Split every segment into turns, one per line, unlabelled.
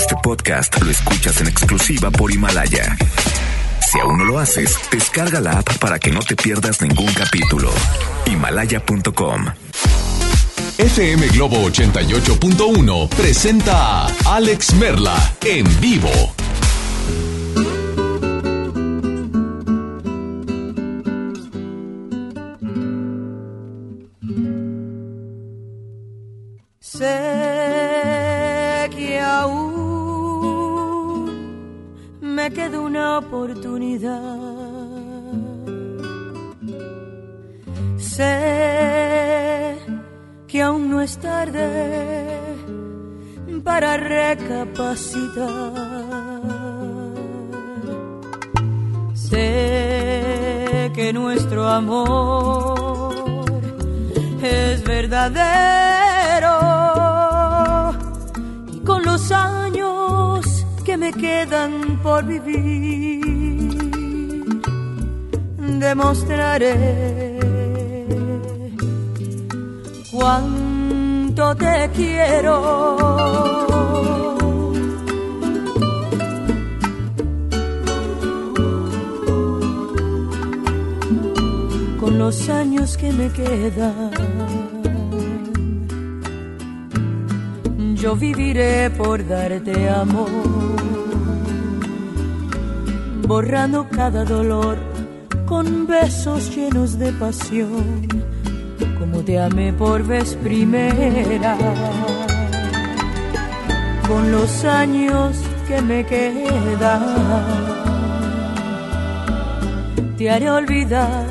Este podcast lo escuchas en exclusiva por Himalaya. Si aún no lo haces, descarga la app para que no te pierdas ningún capítulo. Himalaya.com.
FM Globo 88.1 presenta a Alex Merla en vivo.
Oportunidad. Sé que aún no es tarde para recapacitar. Sé que nuestro amor es verdadero por vivir demostraré cuánto te quiero. Con los años que me quedan, yo viviré por darte amor, borrando cada dolor con besos llenos de pasión como te amé por vez primera. Con los años que me quedan, te haré olvidar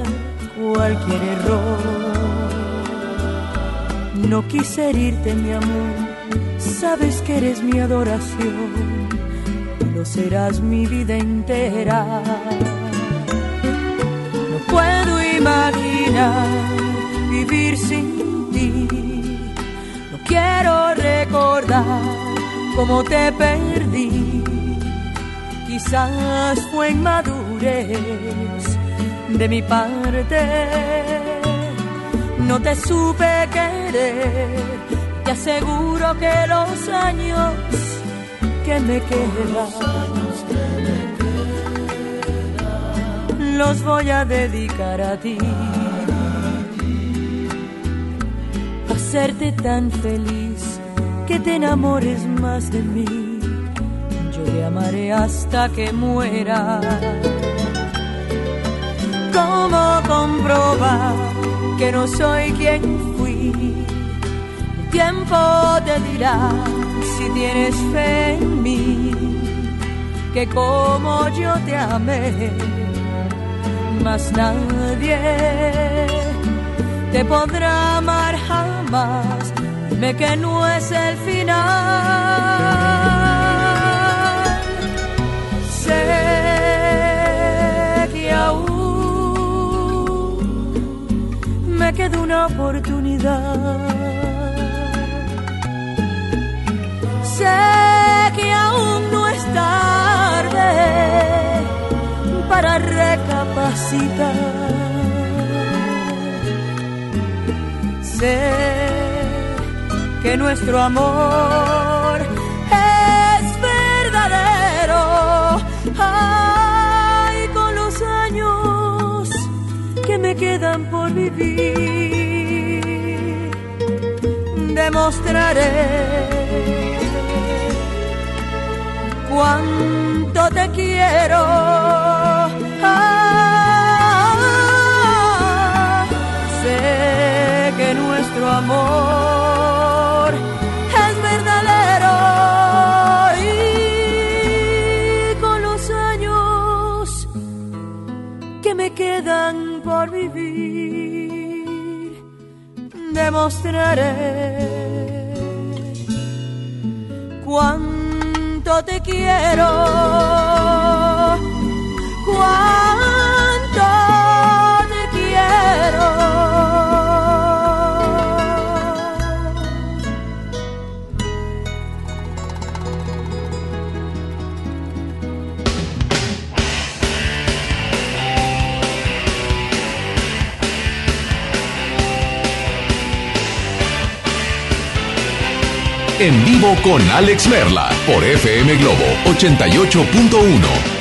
cualquier error. No quise herirte, mi amor, sabes que eres mi adoración, serás mi vida entera. No puedo imaginar vivir sin ti. No quiero recordar cómo te perdí. Quizás fue inmadurez de mi parte. No te supe querer. Te aseguro que los años que me quedan los voy a dedicar a ti. hacerte tan feliz que te enamores más de mí. Yo te amaré hasta que muera. ¿Cómo comprobar que no soy quien fui? El tiempo te dirá si tienes fe en mí, que como yo te amé, más nadie te podrá amar jamás. Dime que no es el final. Sé que aún me queda una oportunidad. Sé que aún no es tarde para recapacitar. sé que nuestro amor es verdadero. Ay, con los años que me quedan por vivir, demostraré cuánto te quiero. Ah, sé que nuestro amor es verdadero y con los años que me quedan por vivir demostraré cuánto te quiero. Cuánto te quiero
con Alex Merla por FM Globo 88.1.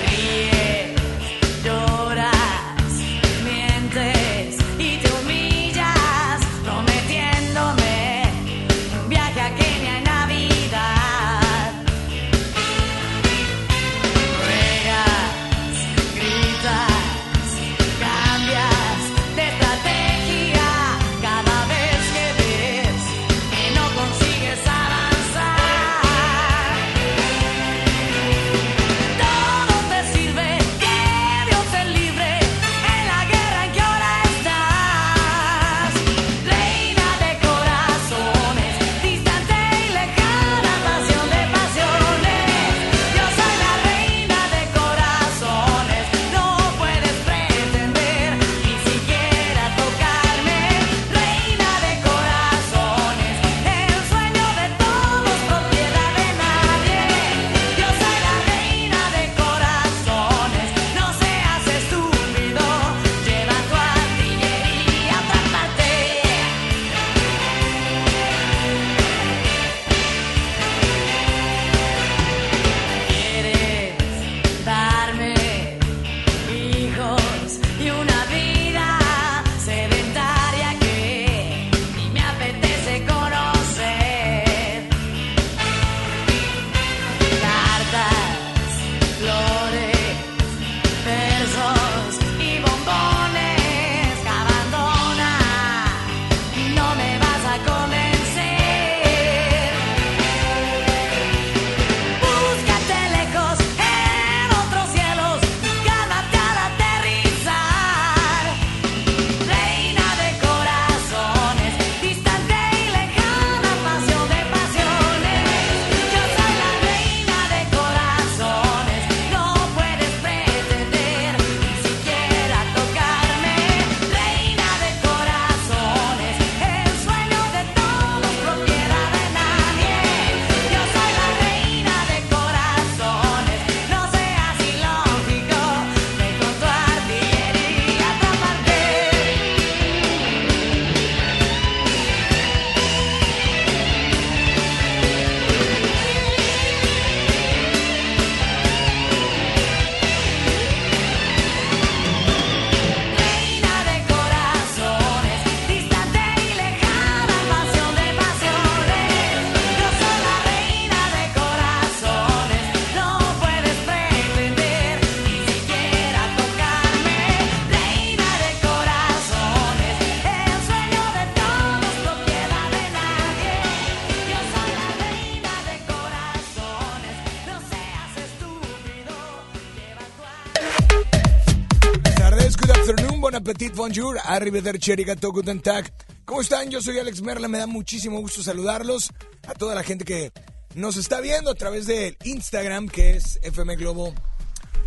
arrivederci, arigato, guten tag. ¿Cómo están? Yo soy Alex Merla, me da muchísimo gusto saludarlos. A toda la gente que nos está viendo a través del Instagram, que es FM Globo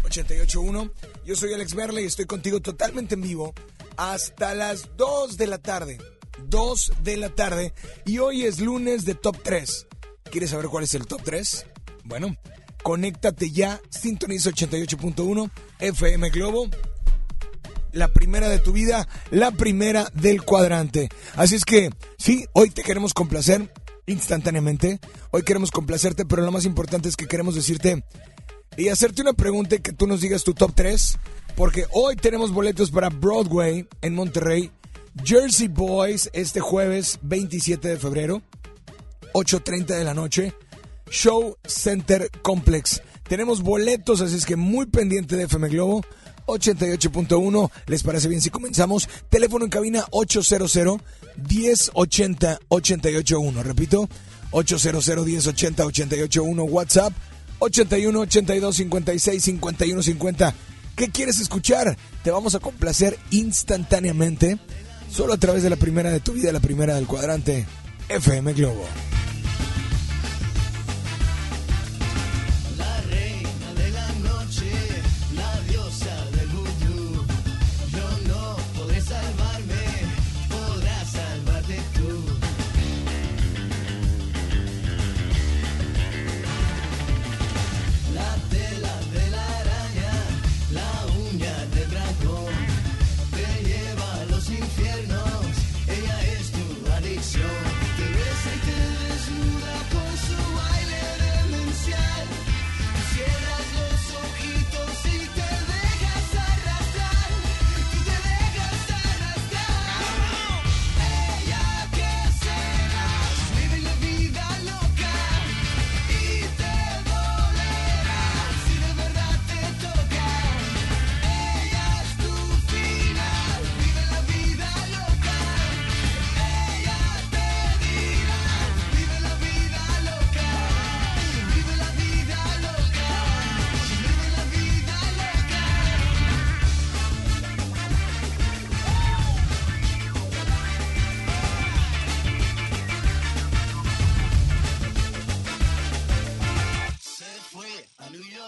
881. Yo soy Alex Merla y estoy contigo totalmente en vivo hasta las 2 de la tarde. 2 de la tarde. Y hoy es lunes de Top 3. ¿Quieres saber cuál es el Top 3? Bueno, conéctate ya, sintoniza 88.1 FM Globo la primera de tu vida, la primera del cuadrante. Así es que, sí, hoy te queremos complacer instantáneamente, hoy queremos complacerte, pero lo más importante es que queremos decirte y hacerte una pregunta y que tú nos digas tu top 3, porque hoy tenemos boletos para Broadway en Monterrey, Jersey Boys este jueves 27 de febrero, 8.30 de la noche, Show Center Complex. Tenemos boletos, así es que muy pendiente de FM Globo. 88.1. ¿Les parece bien si comenzamos? Teléfono en cabina 800 1080 881. Repito, 800 1080 881. WhatsApp 81 82 56 51 50. ¿Qué quieres escuchar? Te vamos a complacer instantáneamente. Solo a través de la primera de tu vida, la primera del cuadrante FM Globo.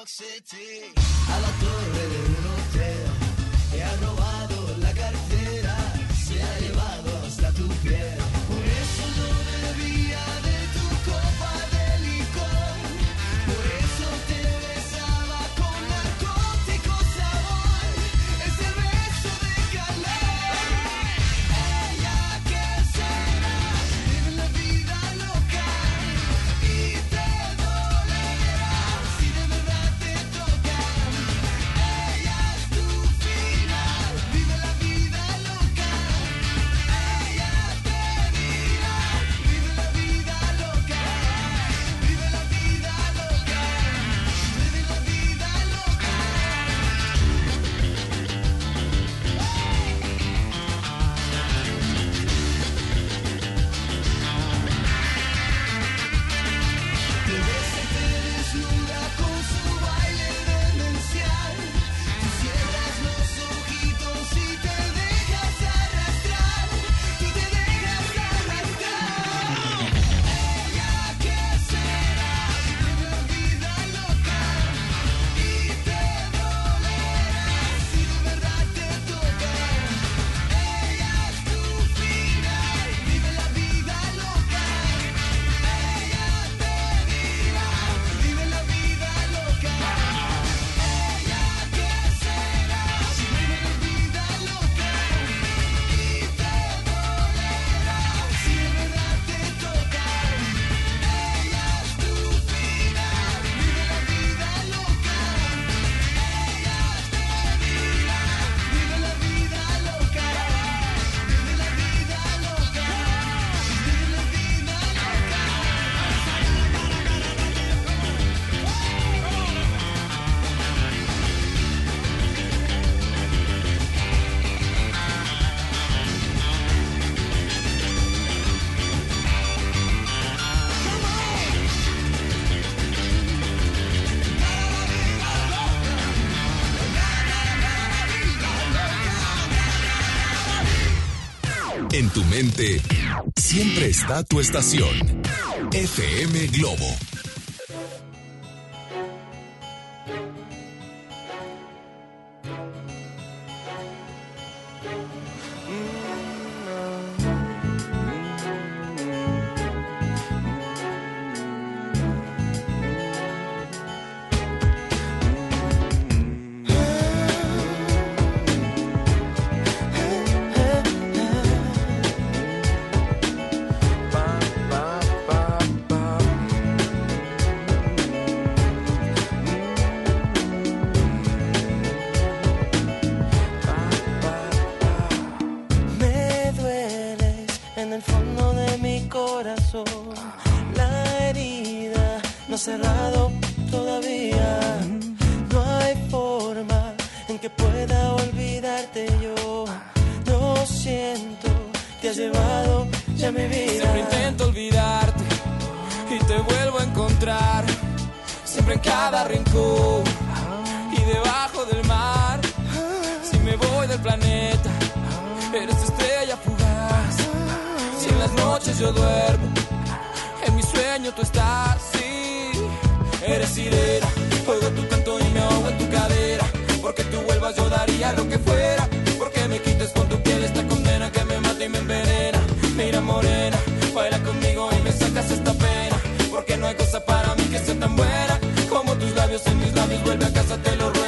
York City.
Tu mente, siempre está tu estación. FM Globo
lo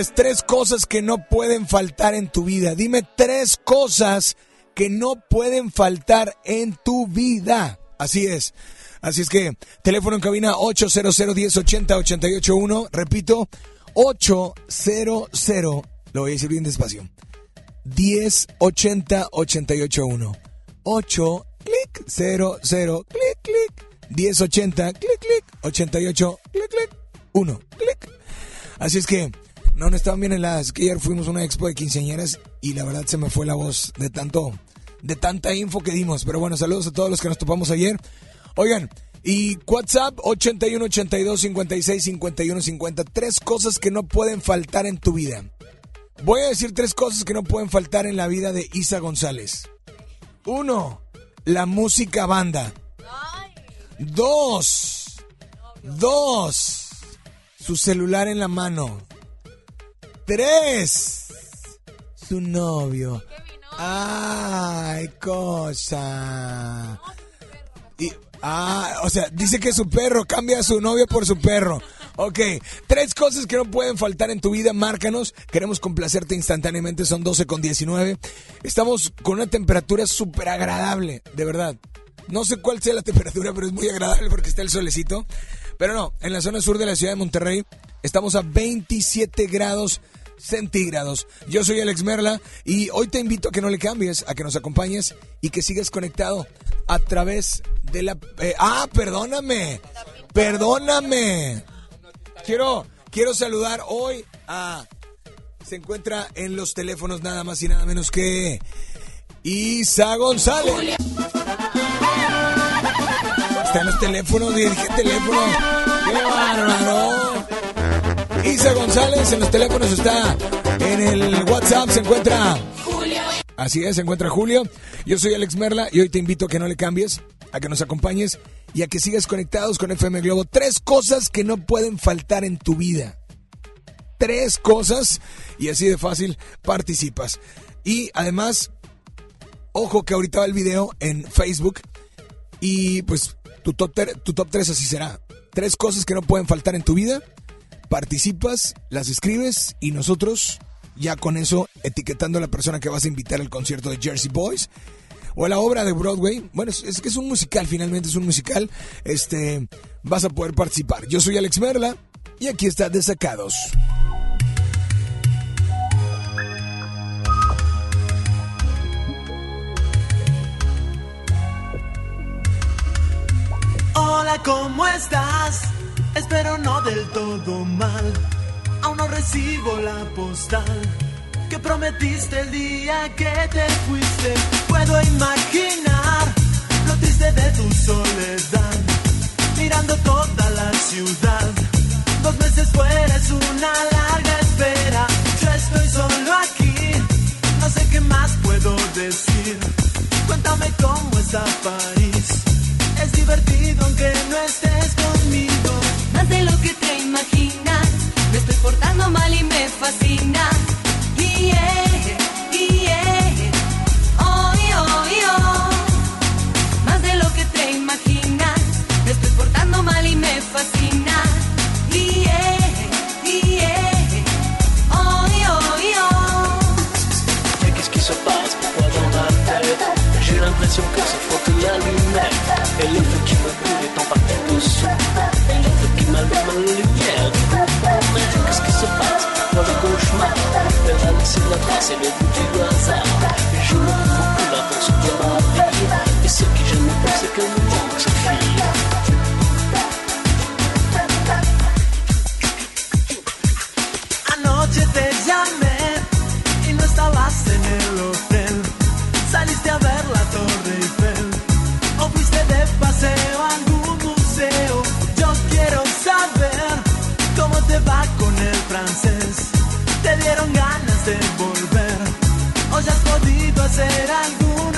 es tres cosas que no pueden faltar en tu vida. Dime tres cosas que no pueden faltar en tu vida. Así es. Así es que teléfono en cabina 800 1080 881. Repito, 800. Lo voy a decir bien despacio. 1080 881. 8 clic 00 clic clic 1080 clic clic 88 clic clic 1 clic. Así es que no, no estaban bien heladas. Que ayer fuimos a una expo de quinceañeras y la verdad se me fue la voz de tanto, de tanta info que dimos. Pero bueno, saludos a todos los que nos topamos ayer. Oigan, y WhatsApp 81 82 56 51 50. Tres cosas que no pueden faltar en tu vida. Voy a decir tres cosas que no pueden faltar en la vida de Isa González. Uno, la música banda. Dos, dos, su celular en la mano. Tres, su novio. Ay, cosa. Ah, o sea, dice que su perro cambia a su novio por su perro. Ok, tres cosas que no pueden faltar en tu vida, márcanos. Queremos complacerte instantáneamente, son 12 con 19. Estamos con una temperatura súper agradable, de verdad. No sé cuál sea la temperatura, pero es muy agradable porque está el solecito. Pero no, en la zona sur de la ciudad de Monterrey estamos a 27 grados centígrados. Yo soy Alex Merla y hoy te invito a que no le cambies, a que nos acompañes y que sigas conectado a través de la... eh, ah, perdóname, perdóname. Quiero, quiero saludar hoy a... Se encuentra en los teléfonos nada más y nada menos que... Isa González. Está en los teléfonos, dije teléfono. ¡Qué bárbaro! Isa González en los teléfonos está. En el WhatsApp se encuentra. Así es, se encuentra Julio. Yo soy Alex Merla y hoy te invito a que no le cambies, a que nos acompañes y a que sigas conectados con FM Globo. Tres cosas que no pueden faltar en tu vida. Tres cosas y así de fácil participas. Y además, ojo que ahorita va el video en Facebook y pues tu top, tu top 3 así será. Tres cosas que no pueden faltar en tu vida. Participas, las escribes y nosotros ya con eso etiquetando a la persona que vas a invitar al concierto de Jersey Boys o a la obra de Broadway. Bueno, es, que es un musical, finalmente es un musical. Este, vas a poder participar. Yo soy Alex Merla y aquí está Desacados.
Hola, ¿cómo estás? Espero no del todo mal. Aún no recibo la postal que prometiste el día que te fuiste. Puedo imaginar lo triste de tu soledad, mirando toda la ciudad. Dos meses fuera es una larga espera. Yo estoy solo aquí, no sé qué más puedo decir. Cuéntame cómo está París. Es divertido aunque no estés conmigo.
Más de lo que te imaginas, me estoy portando mal y me fascina. Yeah, yeah, oh, oh, oh. Más de lo que te imaginas, me estoy portando mal y me fascina. Yeah, yeah, oh, oh, oh.
Mais se passe J'ai l'impression
que c'est pour la lumière Et le feu qui me brûle est en partie dessous Elle a laissé la trace et le bout du hasard Et je me beaucoup la force de ma vie Et ce qui gêne le plus c'est que me manque cette fille
Anoche te llamé y no estabas en el hotel. Saliste a ver la Torre Eiffel o fuiste de paseo a algún museo. Yo quiero saber cómo te va con el francés. Te dieron ganas ya has podido hacer algún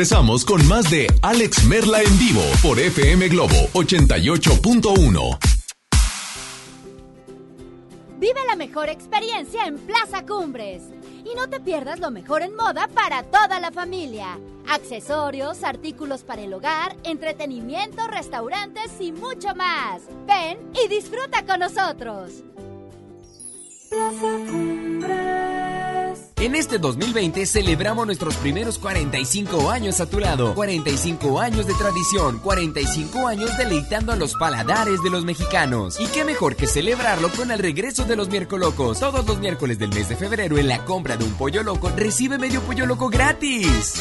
regresamos con más de Alex Merla en vivo por FM Globo 88.1.
Vive la mejor experiencia en Plaza Cumbres. Y no te pierdas lo mejor en moda para toda la familia. Accesorios, artículos para el hogar, entretenimiento, restaurantes y mucho más. Ven y disfruta con nosotros.
2020 celebramos nuestros primeros 45 años a tu lado. 45 años de tradición, 45 años deleitando a los paladares de los mexicanos. Y qué mejor que celebrarlo con el regreso de los miércolocos. Todos los miércoles del mes de febrero en la compra de un pollo loco recibe medio pollo loco gratis.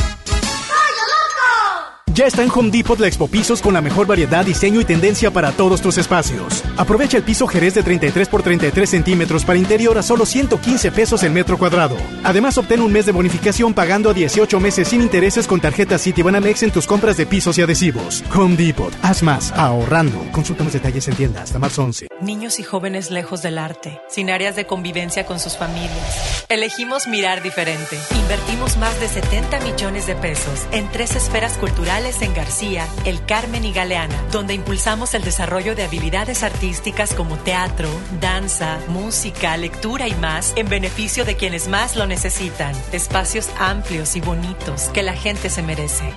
Ya está en Home Depot la Expo Pisos con la mejor variedad, diseño y tendencia para todos tus espacios. Aprovecha el piso Jerez de 33 por 33 centímetros para interior a solo 115 pesos el metro cuadrado. Además, obtén un mes de bonificación pagando a 18 meses sin intereses con tarjeta Citibanamex en tus compras de pisos y adhesivos. Home Depot. Haz más ahorrando. Consulta más detalles en tienda hasta marzo 11.
Niños y jóvenes lejos del arte, sin áreas de convivencia con sus familias. Elegimos mirar diferente. Invertimos más de 70 millones de pesos en tres esferas culturales en García, El Carmen y Galeana, donde impulsamos el desarrollo de habilidades artísticas como teatro, danza, música, lectura y más en beneficio de quienes más lo necesitan. Espacios amplios y bonitos que la gente se merece.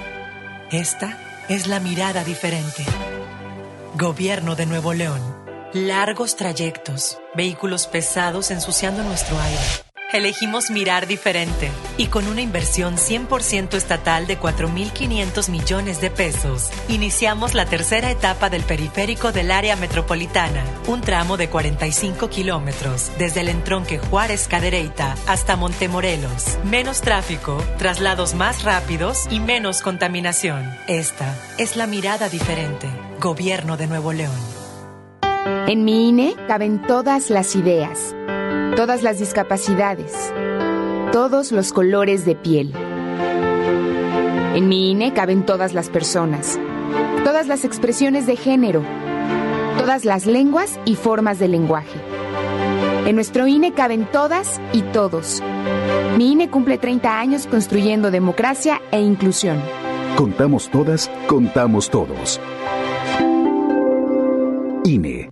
Esta es la mirada diferente. Gobierno de Nuevo León. Largos trayectos, vehículos pesados ensuciando nuestro aire. Elegimos mirar diferente y con una inversión 100% estatal de 4.500 millones de pesos, iniciamos la tercera etapa del periférico del área metropolitana, un tramo de 45 kilómetros desde el entronque Juárez Cadereyta hasta Montemorelos. Menos tráfico, traslados más rápidos y menos contaminación. Esta es la mirada diferente. Gobierno de Nuevo León.
En mi INE caben todas las ideas, todas las discapacidades, todos los colores de piel. En mi INE caben todas las personas, todas las expresiones de género, todas las lenguas y formas de lenguaje. En nuestro INE caben todas y todos. Mi INE cumple 30 años construyendo democracia e inclusión.
Contamos todas, contamos todos. INE.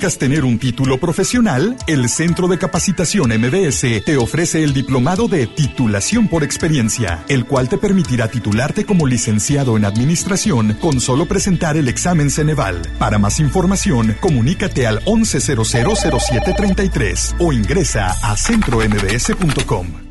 ¿Buscas tener un título profesional? El Centro de Capacitación MBS te ofrece el diplomado de titulación por experiencia, el cual te permitirá titularte como licenciado en administración con solo presentar el examen Ceneval. Para más información, comunícate al 11000733 o ingresa a centrombs.com.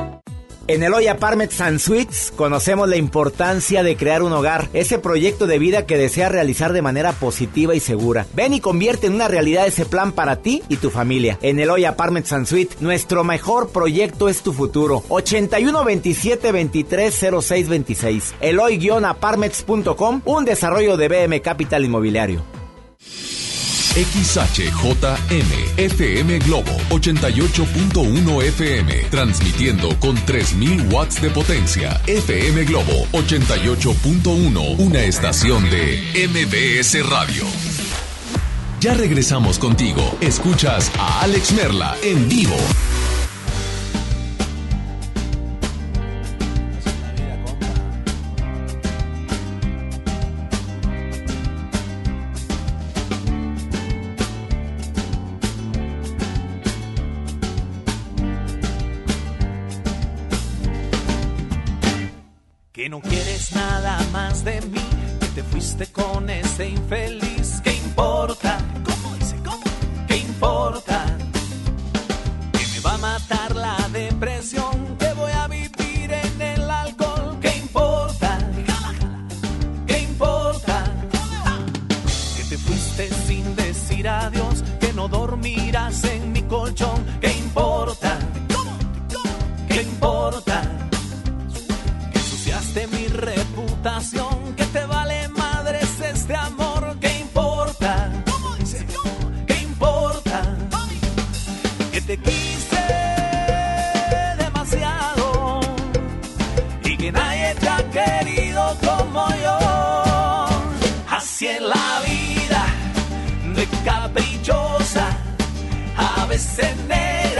En Eloy Apartments and Suites conocemos la importancia de crear un hogar, ese proyecto de vida que deseas realizar de manera positiva y segura. Ven y convierte en una realidad ese plan para ti y tu familia. En Eloy Apartments and Suites, nuestro mejor proyecto es tu futuro. 81 27 23 06 26. Eloy-apartments.com, un desarrollo de BM Capital Inmobiliario.
XHJM FM Globo 88.1 FM transmitiendo con 3000 watts de potencia. FM Globo 88.1, una estación de MBS Radio. Ya regresamos contigo. Escuchas a Alex Merla en vivo.
No quieres nada más de mí, que te fuiste con ese infeliz. ¿Qué importa? ¿Cómo dice? ¿Cómo? ¿Qué importa? Que me va a matar la depresión, que voy a vivir en el alcohol. ¿Qué importa? ¿Qué importa? Que te fuiste sin decir adiós, que no dormirás en mi colchón. ¿Qué importa? ¿Qué importa? Que te vale madres este amor, ¿qué importa? ¿Qué importa? Que te quise demasiado y que nadie te ha querido como yo. Así en la vida, de caprichosa, a veces negra,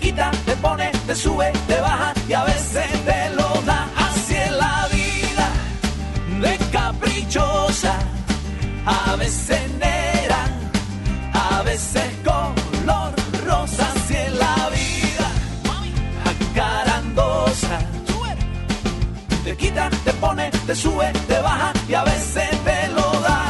quita, te pone, te sube, te baja y a veces te lo da. Así en la vida, de caprichosa, a veces negra, a veces color rosa. Así en la vida, acarandosa. Te quita, te pone, te sube, te baja y a veces te lo da.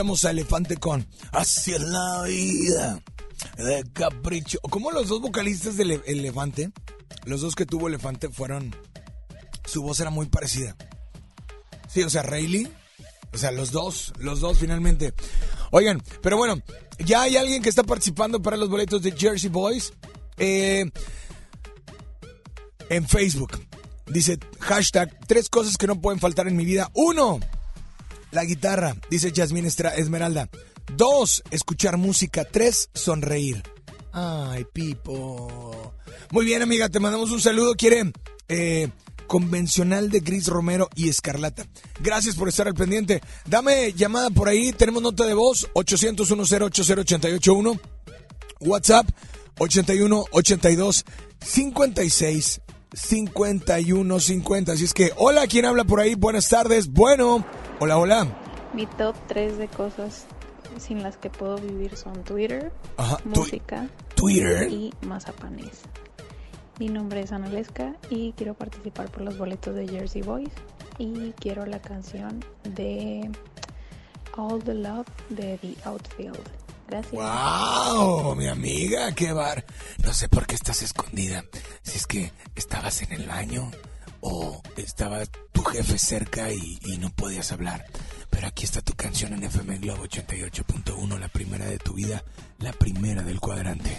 Escuchamos a Elefante con es la vida de Capricho. Como los dos vocalistas de Ele- Elefante, los dos que tuvo Elefante fueron. Su voz era muy parecida. Sí, o sea, Rayleigh. O sea, los dos, los dos finalmente. Oigan, pero bueno, ya hay alguien que está participando para los boletos de Jersey Boys. Eh, en Facebook. Dice hashtag tres cosas que no pueden faltar en mi vida. Uno, la guitarra, dice Jasmine Esmeralda. Dos, escuchar música. Tres, sonreír. Ay, Pipo. Muy bien, amiga, te mandamos un saludo. Quiere eh, convencional de Gris Romero y Escarlata. Gracias por estar al pendiente. Dame llamada por ahí. Tenemos nota de voz 800 881 WhatsApp 81 82 56 51 50. Así es que, hola, ¿quién habla por ahí? Buenas tardes. Bueno, hola, hola.
Mi top 3 de cosas sin las que puedo vivir son Twitter,
Ajá, tu-
música
Twitter.
y mazapanes. Mi nombre es Analesca y quiero participar por los boletos de Jersey Boys y quiero la canción de All the Love de The Outfield. Gracias.
¡Wow! Mi amiga, qué bar. No sé por qué estás escondida. Si es que estabas en el baño o estaba tu jefe cerca y, y no podías hablar. Pero aquí está tu canción en FM Globo 88.1, la primera de tu vida, la primera del cuadrante.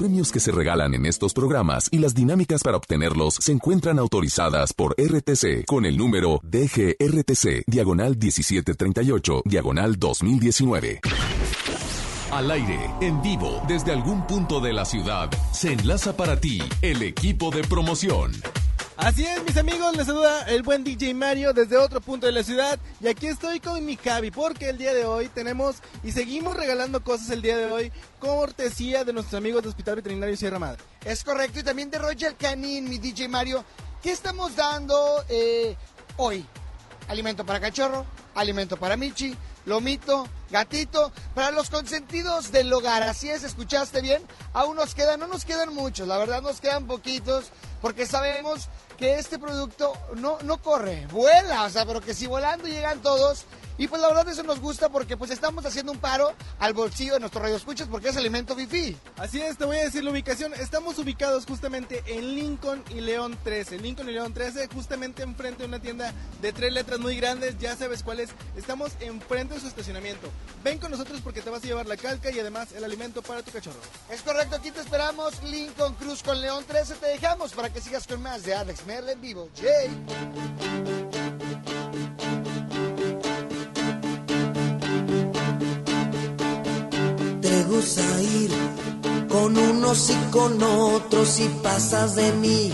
Premios que se regalan en estos programas y las dinámicas para obtenerlos se encuentran autorizadas por RTC con el número DGRTC, diagonal 1738, diagonal 2019. Al aire, en vivo, desde algún punto de la ciudad, se enlaza para ti el equipo de promoción.
Así es, mis amigos, les saluda el buen DJ Mario desde otro punto de la ciudad y aquí estoy con mi Javi porque el día de hoy tenemos y seguimos regalando cosas el día de hoy cortesía de nuestros amigos de Hospital Veterinario Sierra Madre.
Es correcto, y también de Roger Canin, mi DJ Mario. ¿Qué estamos dando eh, hoy? Alimento para cachorro, alimento para Michi, lomito, gatito, para los consentidos del hogar. Así es, ¿escuchaste bien? Aún nos quedan, no nos quedan muchos, la verdad nos quedan poquitos, porque sabemos que este producto no, no corre, vuela, o sea, pero que si volando llegan todos. Y pues la verdad eso nos gusta porque pues estamos haciendo un paro al bolsillo de nuestros radioescuchas porque es alimento fifi.
Así es, te voy a decir la ubicación. Estamos ubicados justamente en Lincoln y León 13. Lincoln y León 13, justamente enfrente de una tienda de tres letras muy grandes. Ya sabes cuál es. Estamos enfrente de su estacionamiento. Ven con nosotros porque te vas a llevar la calca y además el alimento para tu cachorro.
Es correcto, aquí te esperamos. Lincoln Cruz con León 13 te dejamos para que sigas con más de Alex Merle en vivo. Jay.
Te gusta ir con unos y con otros y pasas de mí,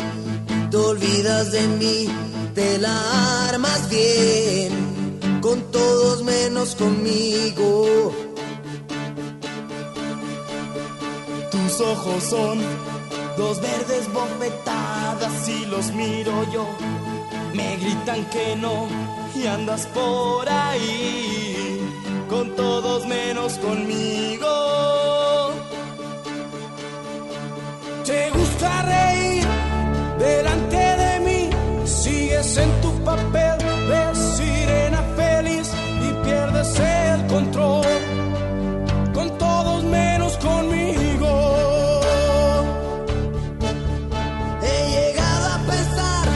te olvidas de mí, te la armas bien, con todos menos conmigo.
Tus ojos son dos verdes bofetadas y los miro yo. Me gritan que no y andas por ahí con todos menos conmigo. Te gusta reír delante de mí, sigues en tu papel de pierdes el control con todos menos conmigo.
He llegado a pensar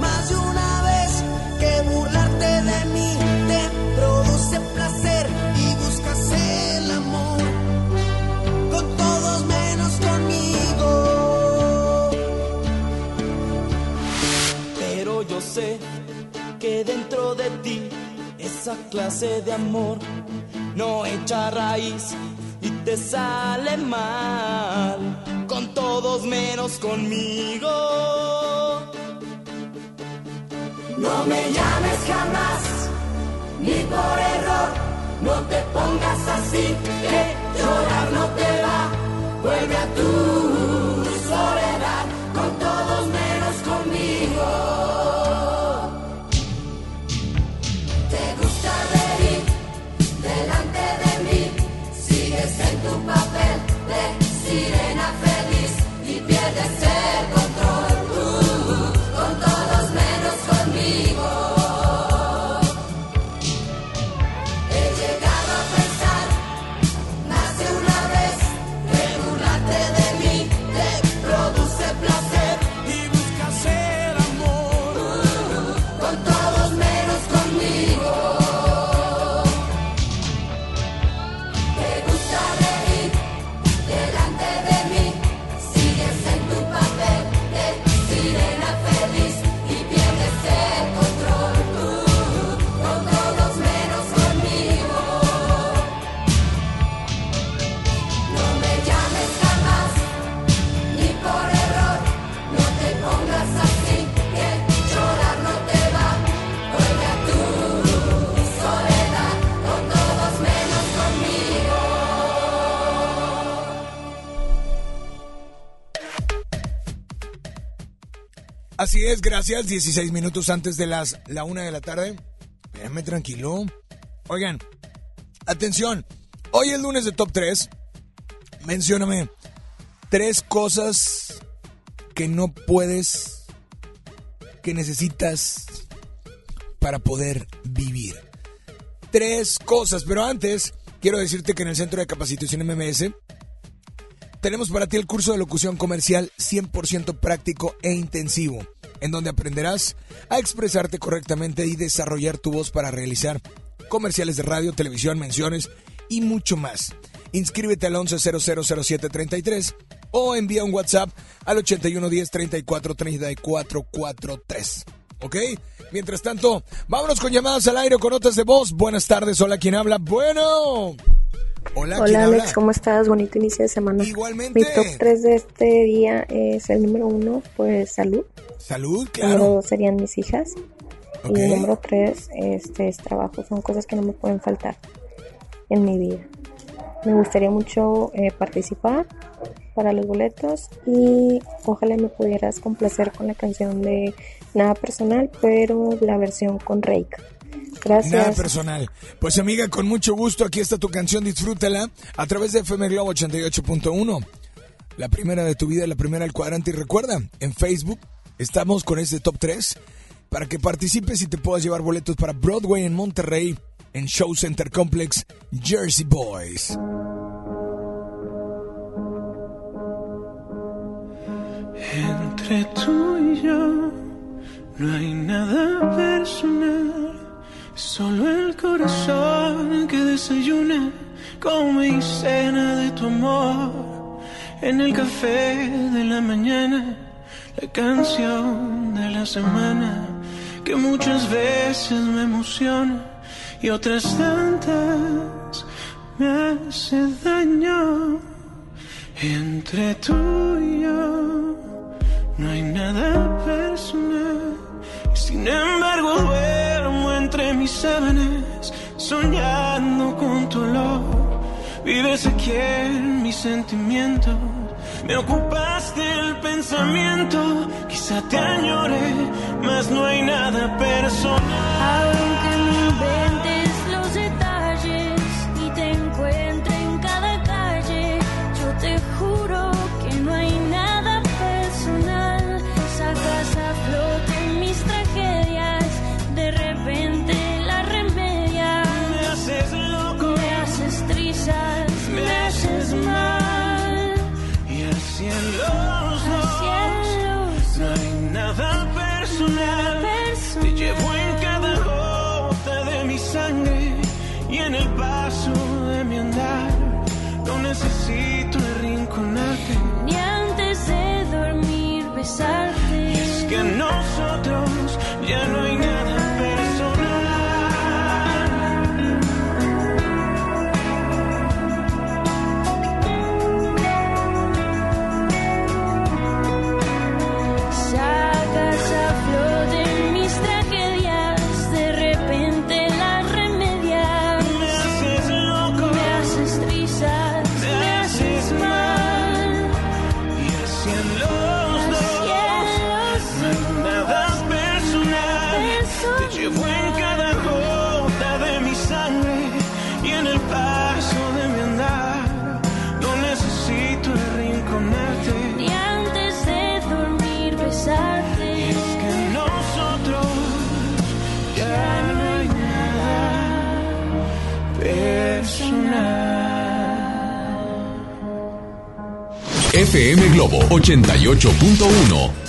más de una vez que burlarte de mí te produce placer y buscas el amor con todos menos conmigo.
Pero yo sé que dentro de ti esa clase de amor no echa raíz y te sale mal. Con todos menos conmigo.
No me llames jamás, ni por error, no te pongas así, que llorar no te va, vuelve a tu Así
es, gracias. 16 minutos antes de las la una de la tarde. Espérame tranquilo. Oigan, atención. Hoy es lunes de Top 3. Mencióname tres cosas que no puedes, que necesitas para poder vivir. Tres cosas, pero antes quiero decirte que en el Centro de Capacitación MMS tenemos para ti el curso de locución comercial 100% práctico e intensivo, en donde aprenderás a expresarte correctamente y desarrollar tu voz para realizar comerciales de radio, televisión, menciones y mucho más. inscríbete al 11000733 o envía un WhatsApp al 8110 34 34 43. ¿Ok? Mientras tanto, vámonos con llamadas al aire con notas de voz. Buenas tardes, hola, ¿quién habla? Bueno. Hola, ¿quién
Hola
habla?
Alex, ¿cómo estás? Bonito inicio de semana.
Igualmente.
Mi top 3 de este día es el número 1, pues salud.
Salud,
El número
claro.
2 serían mis hijas.
Ok.
Y número 3 este, es trabajo. Son cosas que no me pueden faltar en mi vida. Me gustaría mucho eh, participar para los boletos y ojalá me pudieras complacer con la canción de Nada Personal, pero la versión con Reika. Gracias.
Nada personal. Pues amiga, con mucho gusto, aquí está tu canción, disfrútala a través de FM Globo 88.1. La primera de tu vida, la primera del cuadrante. Y recuerda, en Facebook estamos con este top 3 para que participes y te puedas llevar boletos para Broadway en Monterrey en Show Center Complex Jersey Boys.
Entre tú y yo no hay nada personal, solo el corazón que desayuna, come y cena de tu amor. En el café de la mañana, la canción de la semana que muchas veces me emociona y otras tantas me hace daño. Entre tú y yo no hay nada personal. Sin embargo, duermo entre mis sábanas, soñando con tu olor. Vives aquí en mis sentimientos. Me ocupaste el pensamiento. Quizá te añore, mas no hay nada personal.
Globo 88.1.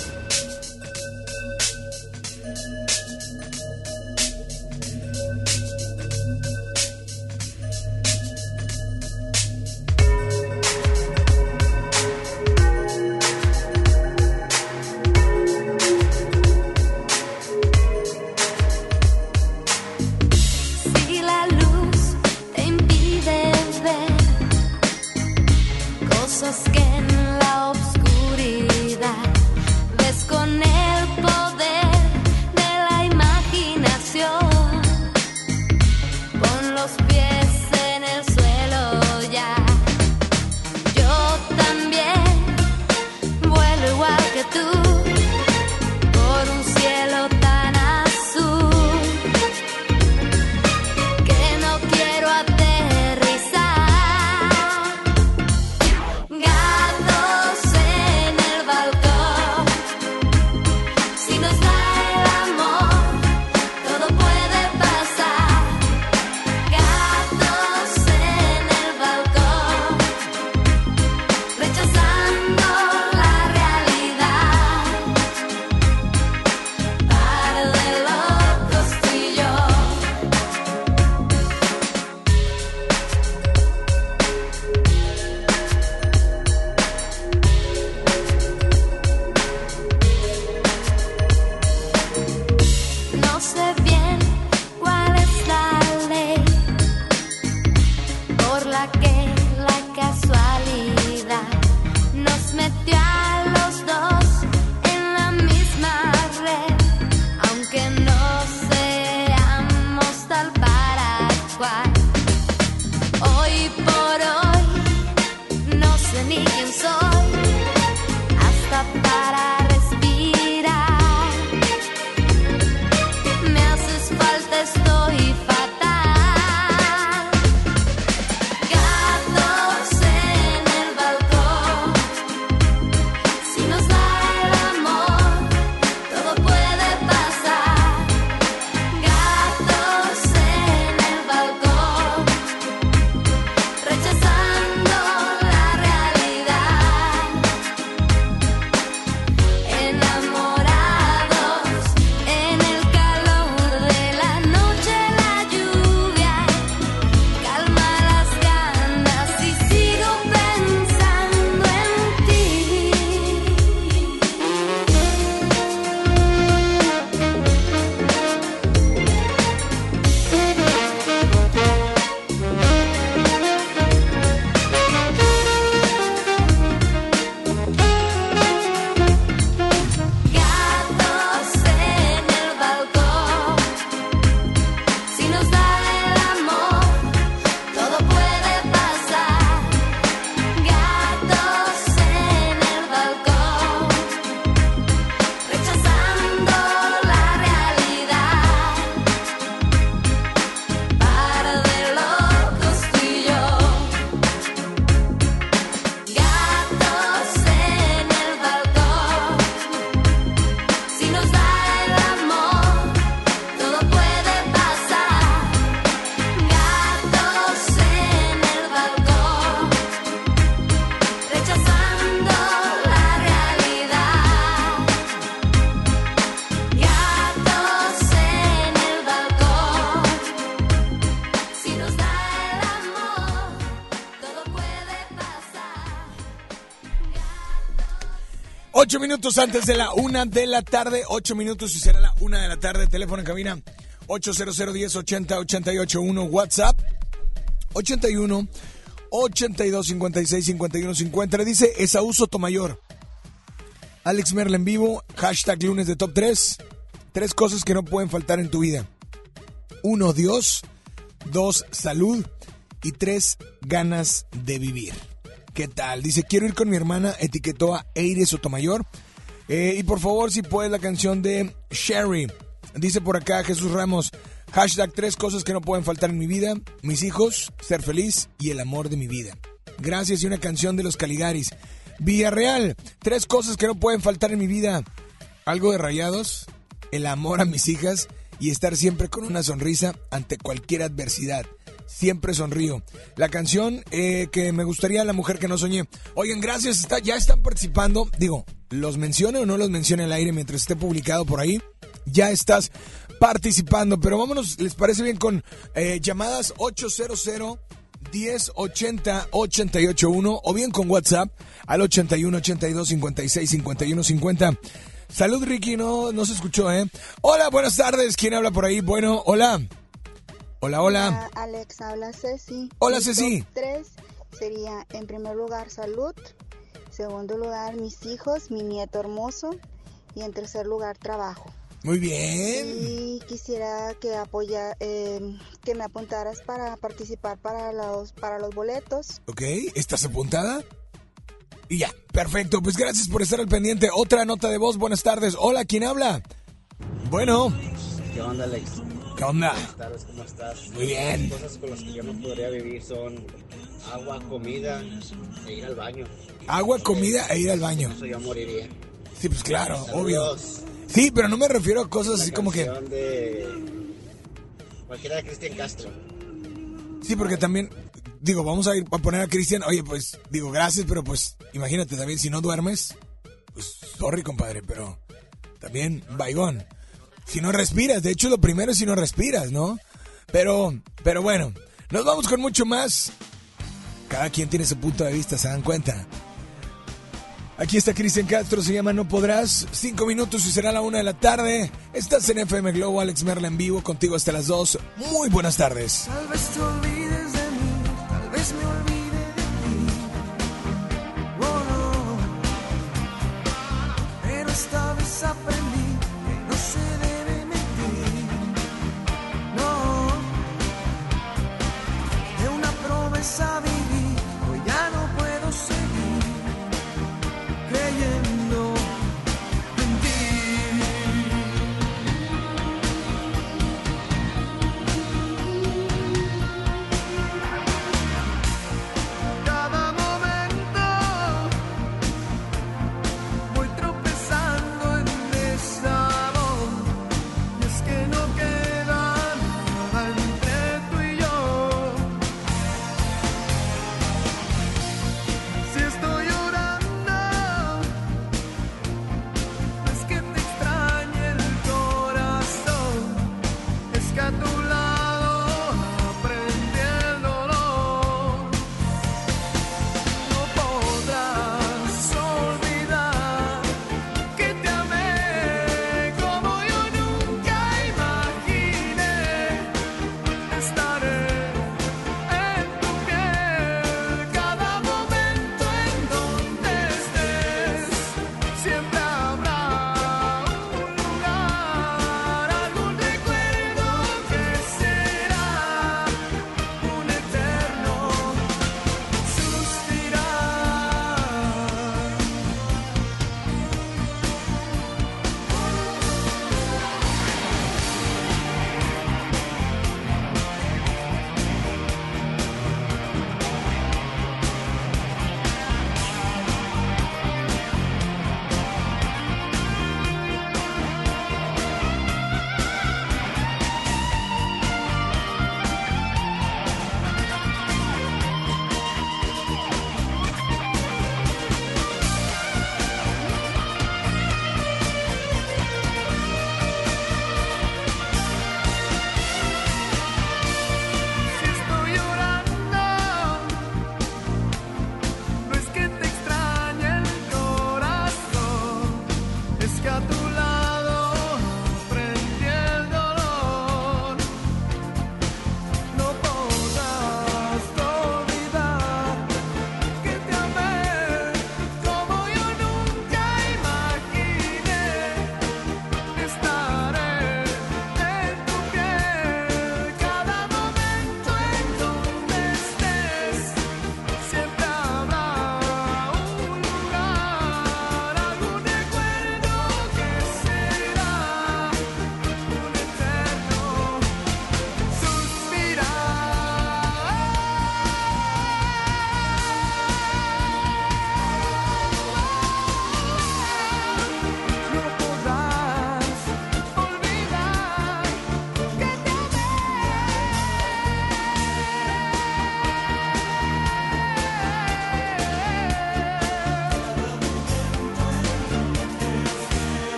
minutos antes de la una de la tarde, ocho minutos y será la una de la tarde. Teléfono en cabina 800 10 80 88 1 WhatsApp 81 82 56 51 50. Le dice Esaú Sotomayor. Alex Merla en vivo, hashtag lunes de top 3. Tres cosas que no pueden faltar en tu vida. Uno, Dios. Dos, salud. Y tres, ganas de vivir. ¿Qué tal? Dice, quiero ir con mi hermana, etiquetó a Eire Sotomayor. Eh, y por favor, si puedes, la canción de Sherry. Dice por acá Jesús Ramos, hashtag tres cosas que no pueden faltar en mi vida, mis hijos, ser feliz y el amor de mi vida. Gracias y una canción de los Caligaris. Villarreal, tres cosas que no pueden faltar en mi vida. Algo de rayados, el amor a mis hijas y estar siempre con una sonrisa ante cualquier adversidad. Siempre sonrío. La canción eh, que me gustaría la mujer que no soñé. Oigan, gracias, está, ya están participando. Digo, los mencione o no los mencione al aire mientras esté publicado por ahí. Ya estás participando, pero vámonos, ¿les parece bien con eh, llamadas 800 1080 881 o bien con WhatsApp al 81 82 56 51 50. Salud Ricky, no, no se escuchó, ¿eh? Hola, buenas tardes, ¿quién habla por ahí? Bueno, hola. Hola, hola.
Alex, habla Ceci.
Hola,
Mi
Ceci.
top Tres sería, en primer lugar, salud. Segundo lugar, mis hijos, mi nieto hermoso. Y en tercer lugar, trabajo.
Muy bien.
Y quisiera que apoya, eh, que me apuntaras para participar para los, para los boletos.
Ok, ¿estás apuntada? Y ya, perfecto, pues gracias por estar al pendiente. Otra nota de voz, buenas tardes. Hola, ¿quién habla? Bueno,
¿Qué onda, Alex?
¿Qué onda?
Buenas tardes, ¿cómo estás?
Muy bien.
Las cosas con las que yo no podría vivir son agua, comida e ir al baño.
Agua, comida e ir al baño.
Eso yo moriría.
Sí, pues claro, obvio. Sí, pero no me refiero a cosas
La
así como que...
de cualquiera de Cristian Castro.
Sí, porque también, digo, vamos a ir a poner a Cristian, oye, pues, digo, gracias, pero pues, imagínate también, si no duermes, pues, sorry, compadre, pero también, baigón. Si no respiras, de hecho, lo primero es si no respiras, ¿no? Pero, pero bueno, nos vamos con mucho más. Cada quien tiene su punto de vista, ¿se dan cuenta? Aquí está Cristian Castro, se llama No Podrás. Cinco minutos y será la una de la tarde. Estás en FM Globo, Alex Merla en vivo, contigo hasta las dos. Muy buenas tardes.
Tal vez te olvides de mí, tal vez me olvide de ti. Oh, no. Pero esta vez sabe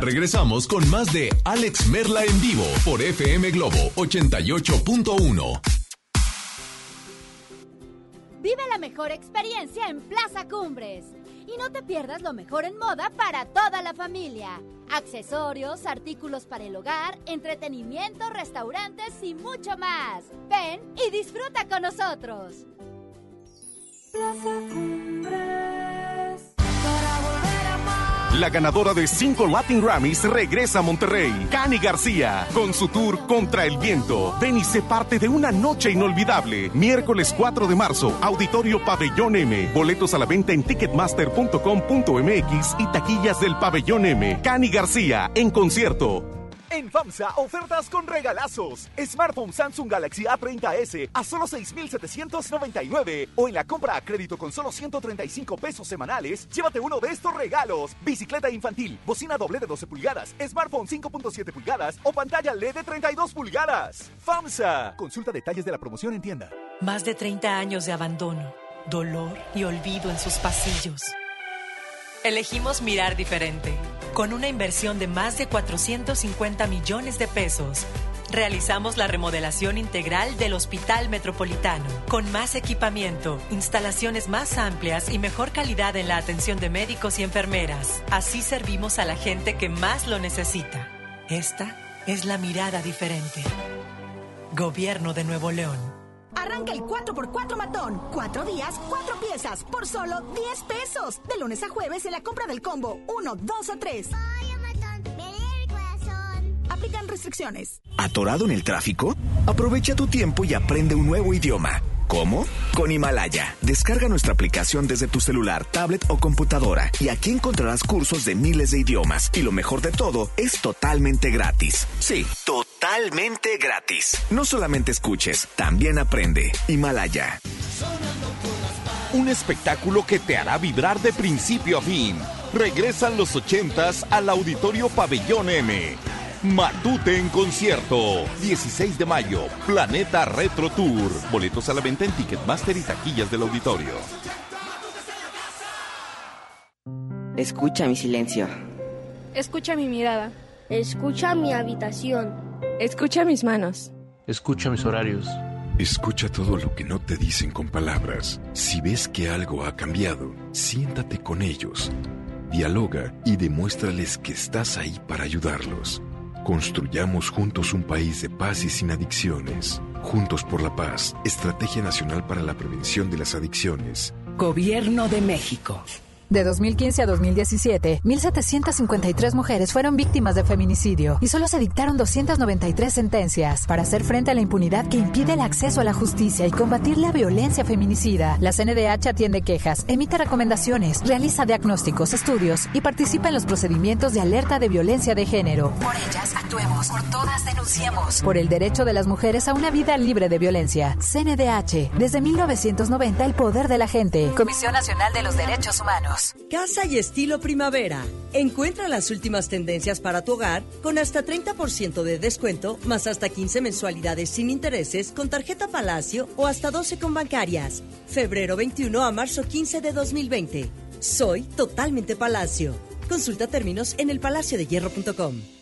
Ya
regresamos con más de Alex Merla en vivo por FM Globo 88.1.
Vive la mejor experiencia en Plaza Cumbres. Y no te pierdas lo mejor en moda para toda la familia. Accesorios, artículos para el hogar, entretenimiento, restaurantes y mucho más. Ven y disfruta con nosotros. Plaza Cumbres.
La ganadora de cinco Latin Grammys regresa a Monterrey, Cani García, con su tour Contra el Viento. Ven y sé parte de una noche inolvidable. Miércoles 4 de marzo, Auditorio Pabellón M. Boletos a la venta en ticketmaster.com.mx y taquillas del Pabellón M. Cani García, en concierto.
En FAMSA, ofertas con regalazos. Smartphone Samsung Galaxy A30s a solo 6,799. O en la compra a crédito con solo 135 pesos semanales, llévate uno de estos regalos. Bicicleta infantil, bocina doble de 12 pulgadas, smartphone 5.7 pulgadas o pantalla LED de 32 pulgadas. FAMSA. Consulta detalles de la promoción en tienda.
Más de 30 años de abandono, dolor y olvido en sus pasillos. Elegimos mirar diferente, con una inversión de más de 450 millones de pesos. Realizamos la remodelación integral del Hospital Metropolitano, con más equipamiento, instalaciones más amplias y mejor calidad en la atención de médicos y enfermeras. Así servimos a la gente que más lo necesita. Esta es la mirada diferente. Gobierno de Nuevo León.
Arranca el 4x4 matón. Cuatro días, cuatro piezas, por solo 10 pesos. De lunes a jueves en la compra del combo 1, 2 o 3. Aplican restricciones.
¿Atorado en el tráfico? Aprovecha tu tiempo y aprende un nuevo idioma. ¿Cómo? Con Himalaya. Descarga nuestra aplicación desde tu celular, tablet o computadora y aquí encontrarás cursos de miles de idiomas. Y lo mejor de todo, es totalmente gratis. Sí, totalmente gratis. No solamente escuches, también aprende. Himalaya.
Un espectáculo que te hará vibrar de principio a fin. Regresan los ochentas al Auditorio Pabellón M. Matute en concierto. 16 de mayo, Planeta Retro Tour. Boletos a la venta en Ticketmaster y taquillas del auditorio.
Escucha mi silencio.
Escucha mi mirada.
Escucha mi habitación.
Escucha mis manos.
Escucha mis horarios.
Escucha todo lo que no te dicen con palabras. Si ves que algo ha cambiado, siéntate con ellos. Dialoga y demuéstrales que estás ahí para ayudarlos. Construyamos juntos un país de paz y sin adicciones. Juntos por la paz, Estrategia Nacional para la Prevención de las Adicciones.
Gobierno de México.
De 2015 a 2017, 1.753 mujeres fueron víctimas de feminicidio y solo se dictaron 293 sentencias. Para hacer frente a la impunidad que impide el acceso a la justicia y combatir la violencia feminicida, la CNDH atiende quejas, emite recomendaciones, realiza diagnósticos, estudios y participa en los procedimientos de alerta de violencia de género.
Por ellas actuemos, por todas denunciemos.
Por el derecho de las mujeres a una vida libre de violencia. CNDH, desde 1990 el poder de la gente.
Comisión Nacional de los Derechos Humanos.
Casa y estilo primavera. Encuentra las últimas tendencias para tu hogar con hasta 30% de descuento, más hasta 15 mensualidades sin intereses con tarjeta Palacio o hasta 12 con bancarias. Febrero 21 a marzo 15 de 2020. Soy totalmente Palacio. Consulta términos en elpalaciodehierro.com.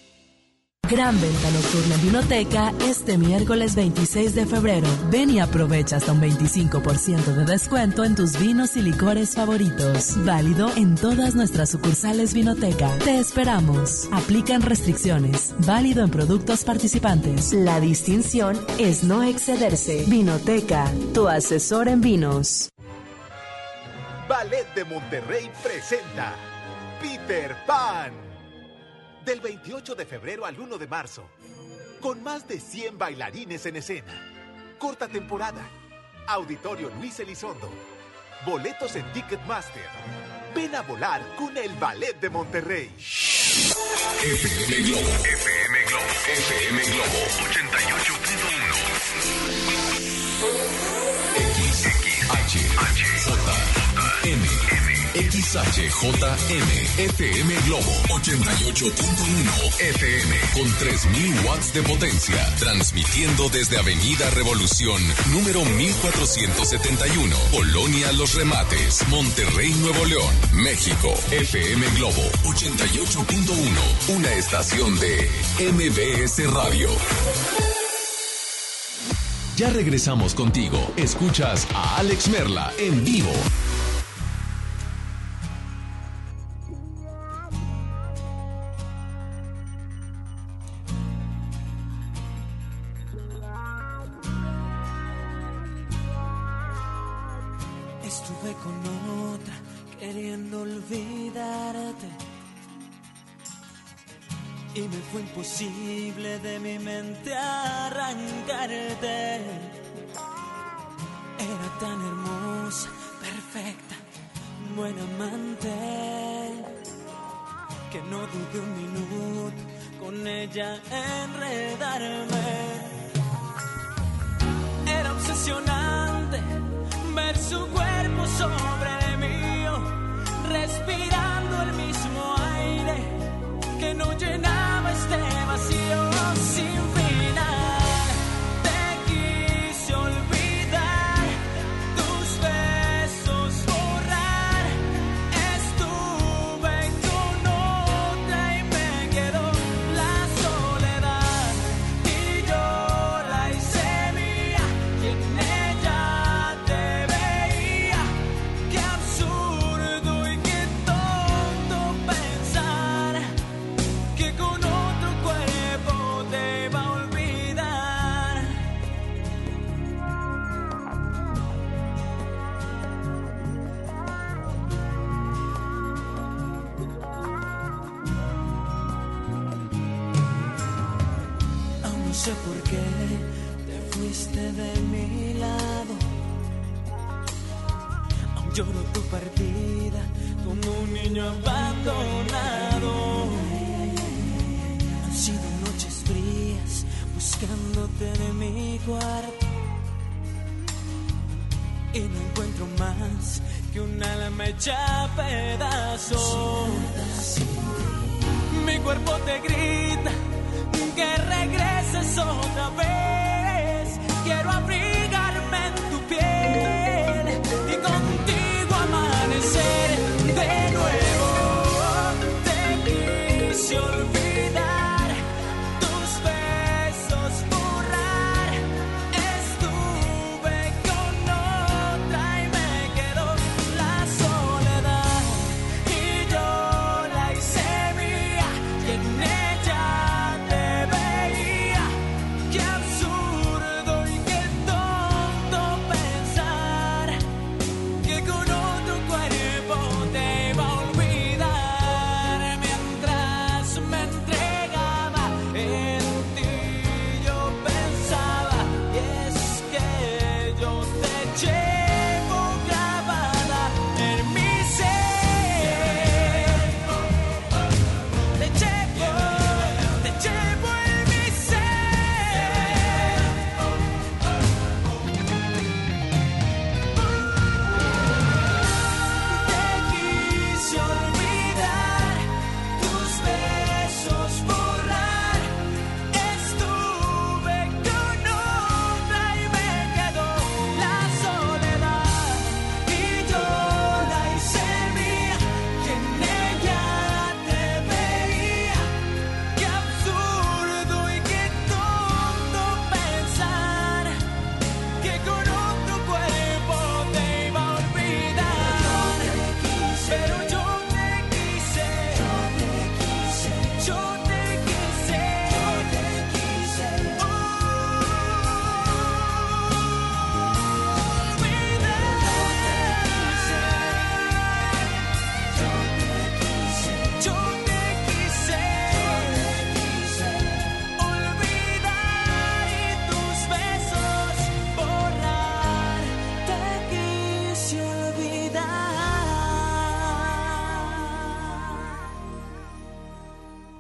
Gran venta nocturna en Vinoteca este miércoles 26 de febrero. Ven y aprovecha hasta un 25% de descuento en tus vinos y licores favoritos. Válido en todas nuestras sucursales Vinoteca. Te esperamos. Aplican restricciones. Válido en productos participantes. La distinción es no excederse. Vinoteca, tu asesor en vinos.
Ballet de Monterrey presenta Peter Pan. Del 28 de febrero al 1 de marzo. Con más de 100 bailarines en escena. Corta temporada. Auditorio Luis Elizondo. Boletos en Ticketmaster. Ven a volar con el Ballet de Monterrey.
FM Globo. FM Globo. FM Globo 88.1. X, X, H, H, J, XHJM FM Globo 88.1 FM con 3000 watts de potencia, transmitiendo desde Avenida Revolución, número 1471, Colonia Los Remates, Monterrey, Nuevo León, México. FM Globo 88.1, una estación de MBS Radio. Ya regresamos contigo. Escuchas a Alex Merla en vivo.
Queriendo olvidarte. Y me fue imposible de mi mente arrancarte. Era tan hermosa, perfecta, buena amante. Que no dudé un minuto con ella enredarme. Era obsesionante ver su cuerpo sobre mío, respirando el mismo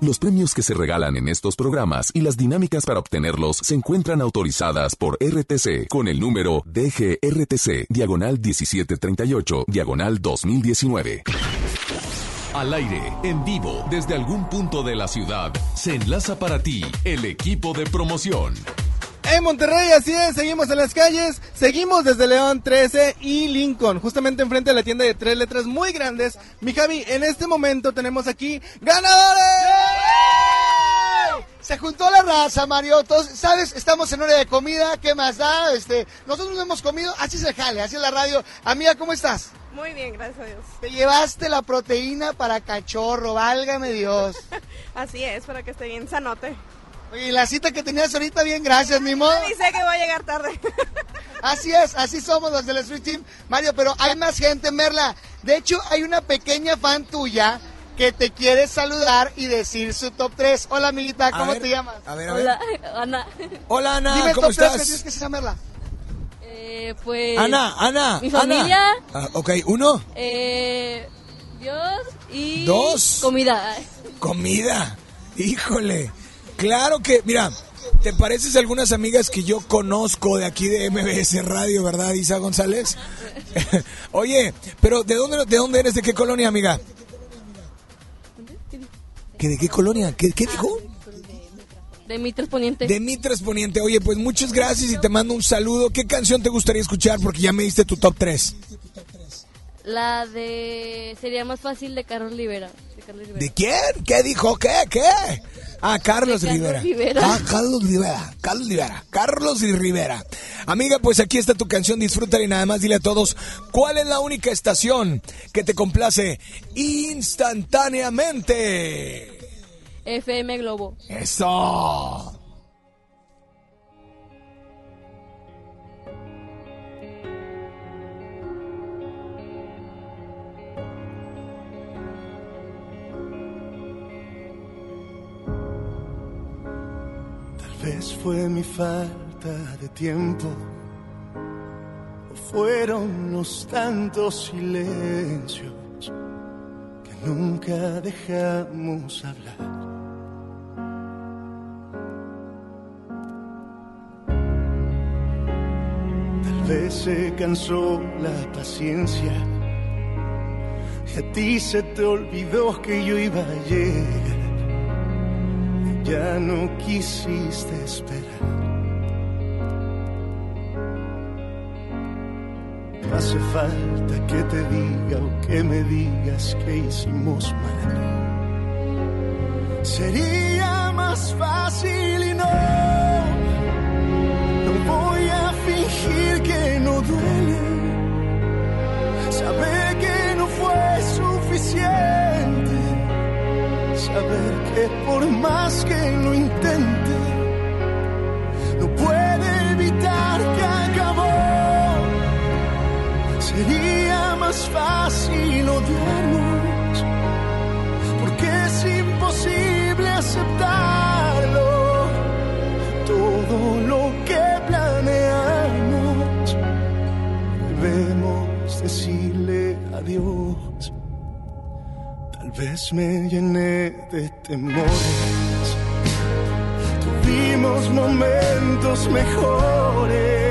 Los premios que se regalan en estos programas y las dinámicas para obtenerlos se encuentran autorizadas por RTC con el número DGRTC, diagonal 1738, diagonal 2019. Al aire, en vivo, desde algún punto de la ciudad, se enlaza para ti el equipo de promoción.
En Monterrey, así es, seguimos en las calles, seguimos desde León 13 y Lincoln, justamente enfrente de la tienda de tres letras muy grandes. Mi Javi, en este momento tenemos aquí ganadores.
Se juntó la raza, Mariotos. Sabes, estamos en hora de comida. ¿Qué más da? Este, nosotros no hemos comido. Así se jale, así es la radio. Amiga, ¿cómo estás?
Muy bien, gracias a Dios.
Te llevaste la proteína para cachorro, válgame Dios.
Así es, para que esté bien sanote.
Y la cita que tenías ahorita, bien, gracias, mi modo.
Sé que voy a llegar tarde.
Así es, así somos los del Street Team. Mario, pero hay más gente, Merla. De hecho, hay una pequeña fan tuya que te quiere saludar y decir su top 3. Hola, amiguita, ¿cómo
ver,
te llamas?
A ver, a ver.
Hola, Ana.
Hola, Ana,
Dime
¿cómo
top 3
estás?
que tienes que se llama Merla.
Eh, pues.
Ana, Ana.
Mi
Ana.
familia.
Ah, ok, uno,
Eh, Dios y.
Dos.
Comida.
comida. Híjole. Claro que, mira, ¿te pareces a algunas amigas que yo conozco de aquí de MBS Radio, verdad, Isa González? Oye, pero ¿de dónde, ¿de dónde eres? ¿De qué colonia, amiga? ¿Qué, ¿De qué colonia? ¿Qué, qué dijo?
De mi Poniente.
De Mitras Poniente. Oye, pues muchas gracias y te mando un saludo. ¿Qué canción te gustaría escuchar? Porque ya me diste tu top 3.
La de. Sería más fácil de Carlos Rivera. De, Carlos Rivera.
¿De quién? ¿Qué dijo? ¿Qué? ¿Qué? Ah, Carlos, Rivera.
Rivera.
Ah, Carlos Rivera. Carlos Rivera. Carlos y Rivera. Amiga, pues aquí está tu canción. Disfrútala y nada más dile a todos cuál es la única estación que te complace instantáneamente.
FM Globo.
Eso.
Vez fue mi falta de tiempo, o fueron los tantos silencios que nunca dejamos hablar. Tal vez se cansó la paciencia y a ti se te olvidó que yo iba a llegar ya no quisiste esperar. Hace falta que te diga o que me digas que hicimos mal. Sería más fácil y no, no voy a fingir que no duele. Saber que por más que lo intente, no puede evitar que acabó. Sería más fácil odiarnos, porque es imposible aceptarlo. Todo lo que planeamos, debemos decirle adiós. Vez me llené de temores. Tuvimos momentos mejores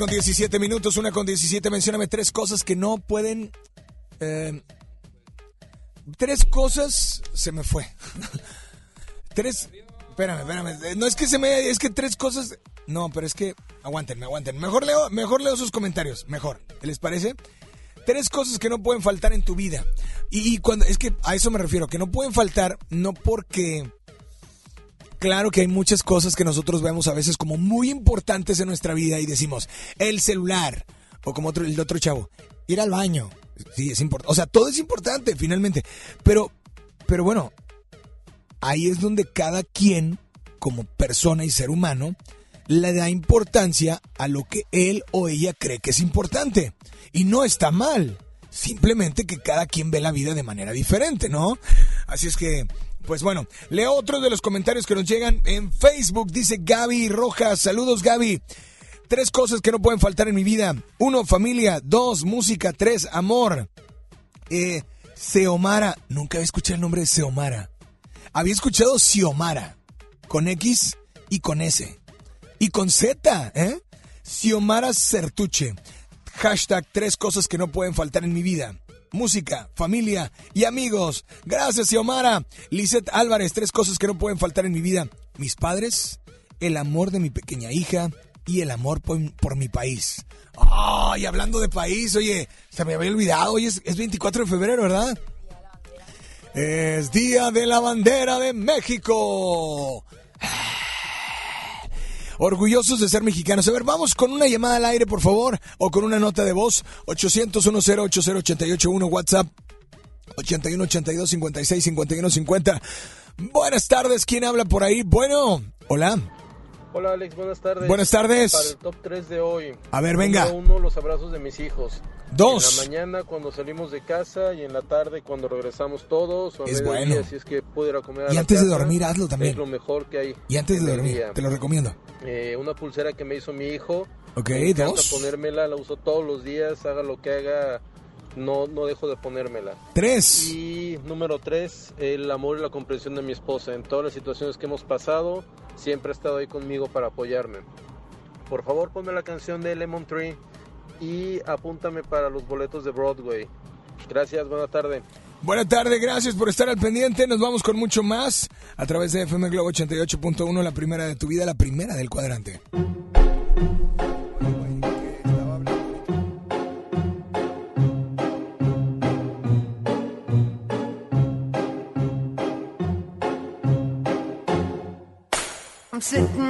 con
17 minutos, una con 17, mencióname tres cosas que no pueden... eh, tres cosas se me fue. tres... Espérame, espérame. eh, No es que se me... Es que tres cosas... No, pero es que... Aguanten, aguanten. Mejor leo, mejor leo sus comentarios. Mejor. ¿Les parece? Tres cosas que no pueden faltar en tu vida. Y, y cuando... Es que a eso me refiero. Que no pueden faltar no porque... Claro que hay muchas cosas que nosotros vemos a veces como muy importantes en nuestra vida y decimos, el celular, o como otro, el otro chavo, ir al baño. Sí, es importante. O sea, todo es importante finalmente. Pero, pero bueno, ahí es donde cada quien, como persona y ser humano, le da importancia a lo que él o ella cree que es importante. Y no está mal. Simplemente que cada quien ve la vida de manera diferente, ¿no? Así es que, pues bueno, leo otro de los comentarios que nos llegan en Facebook. Dice Gaby Rojas. Saludos, Gaby. Tres cosas que no pueden faltar en mi vida. Uno, familia. Dos, música. Tres, amor. Eh, Seomara. Nunca había escuchado el nombre de Seomara. Había escuchado Xiomara. Con X y con S. Y con Z, ¿eh? Xiomara Certuche. Hashtag tres cosas que no pueden faltar en mi vida. Música, familia y amigos. Gracias, Xiomara. Lisette Álvarez, tres cosas que no pueden faltar en mi vida. Mis padres, el amor de mi pequeña hija y el amor por, mi país. Ay, hablando de país, oye, se me había olvidado. Hoy es, es 24 de febrero, ¿verdad? Es Día de la Bandera de México. Orgullosos de ser mexicanos. A ver, vamos con una llamada al aire, por favor, o con una nota de voz. 800 10 80881 WhatsApp 81 82 56 51 50. Buenas tardes, ¿quién habla por ahí? Bueno, hola.
Hola Alex, buenas tardes.
Buenas tardes.
Para el top 3 de hoy.
A ver, venga.
Número uno, los abrazos de mis hijos.
Dos.
En la mañana cuando salimos de casa y en la tarde cuando regresamos todos. O a
Es bueno.
Si es que puedo ir a comer a
Y antes de
casa,
dormir, hazlo también.
Es lo mejor que hay.
Y antes de dormir,
día.
te lo recomiendo.
Eh, una pulsera que me hizo mi hijo.
Ok,
Me
dos.
ponérmela, la uso todos los días, haga lo que haga, no, no dejo de ponérmela.
Tres.
Y número tres, el amor y la comprensión de mi esposa. En todas las situaciones que hemos pasado, siempre ha estado ahí conmigo para apoyarme. Por favor, ponme la canción de Lemon Tree y apúntame para los boletos de Broadway. Gracias, buena tarde.
Buenas tardes, gracias por estar al pendiente. Nos vamos con mucho más a través de FM Globo 88.1, la primera de tu vida, la primera del cuadrante.
I'm sitting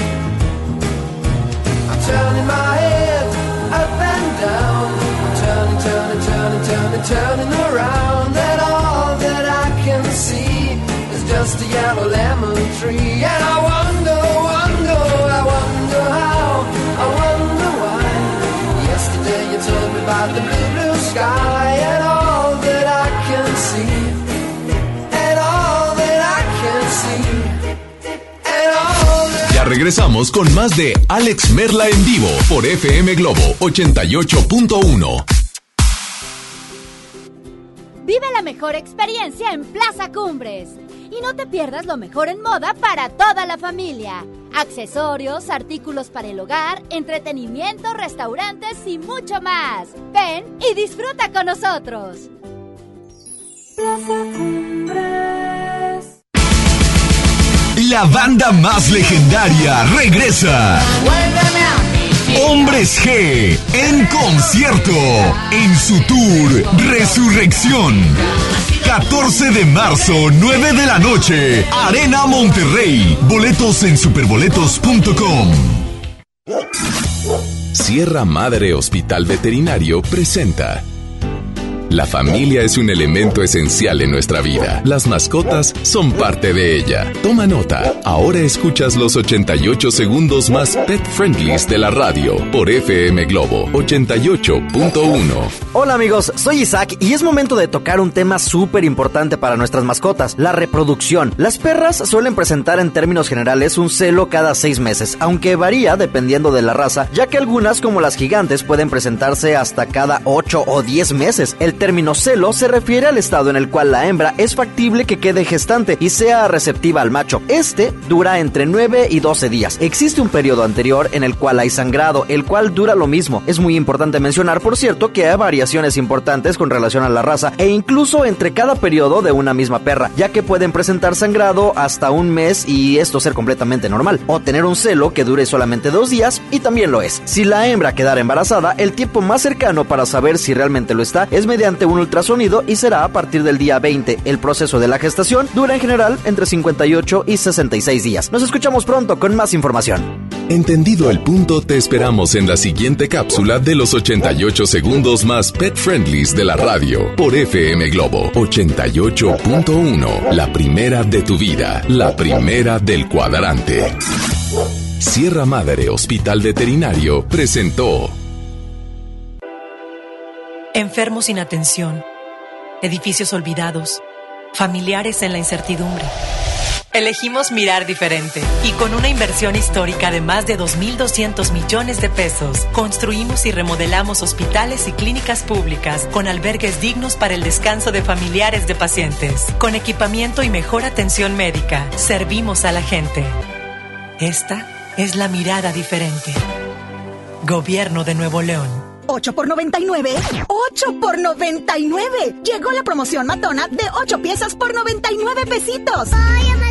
Turning my head up and down. I'm turning, turning, turning, turning, turning around, and all that I can see is just a yellow lemon tree. And I
regresamos con más de Alex Merla en vivo por FM Globo 88.1.
Vive la mejor experiencia en Plaza Cumbres. Y no te pierdas lo mejor en moda para toda la familia. Accesorios, artículos para el hogar, entretenimiento, restaurantes y mucho más. Ven y disfruta con nosotros. Plaza Cumbres.
La banda más legendaria regresa. Hombres G en concierto en su tour Resurrección. 14 de marzo, 9 de la noche, Arena Monterrey. Boletos en superboletos.com.
Sierra Madre Hospital Veterinario presenta. La familia es un elemento esencial en nuestra vida. Las mascotas son parte de ella. Toma nota. Ahora escuchas los 88 segundos más pet friendlies de la radio por FM Globo 88.1.
Hola amigos, soy Isaac y es momento de tocar un tema súper importante para nuestras mascotas, la reproducción. Las perras suelen presentar en términos generales un celo cada seis meses, aunque varía dependiendo de la raza, ya que algunas como las gigantes pueden presentarse hasta cada 8 o 10 meses. El término celo se refiere al estado en el cual la hembra es factible que quede gestante y sea receptiva al macho. Este dura entre 9 y 12 días. Existe un periodo anterior en el cual hay sangrado, el cual dura lo mismo. Es muy importante mencionar, por cierto, que hay variaciones importantes con relación a la raza e incluso entre cada periodo de una misma perra, ya que pueden presentar sangrado hasta un mes y esto ser completamente normal, o tener un celo que dure solamente dos días y también lo es. Si la hembra quedara embarazada, el tiempo más cercano para saber si realmente lo está es mediante un ultrasonido y será a partir del día 20. El proceso de la gestación dura en general entre 58 y 66 días. Nos escuchamos pronto con más información.
Entendido el punto, te esperamos en la siguiente cápsula de los 88 segundos más pet friendlies de la radio por FM Globo 88.1. La primera de tu vida, la primera del cuadrante. Sierra Madre Hospital Veterinario presentó
Enfermos sin atención, edificios olvidados, familiares en la incertidumbre. Elegimos mirar diferente y con una inversión histórica de más de 2.200 millones de pesos, construimos y remodelamos hospitales y clínicas públicas con albergues dignos para el descanso de familiares de pacientes. Con equipamiento y mejor atención médica, servimos a la gente. Esta es la mirada diferente. Gobierno de Nuevo León.
8 por 99. 8 por 99. Llegó la promoción matona de 8 piezas por 99 pesitos. Ay, matón,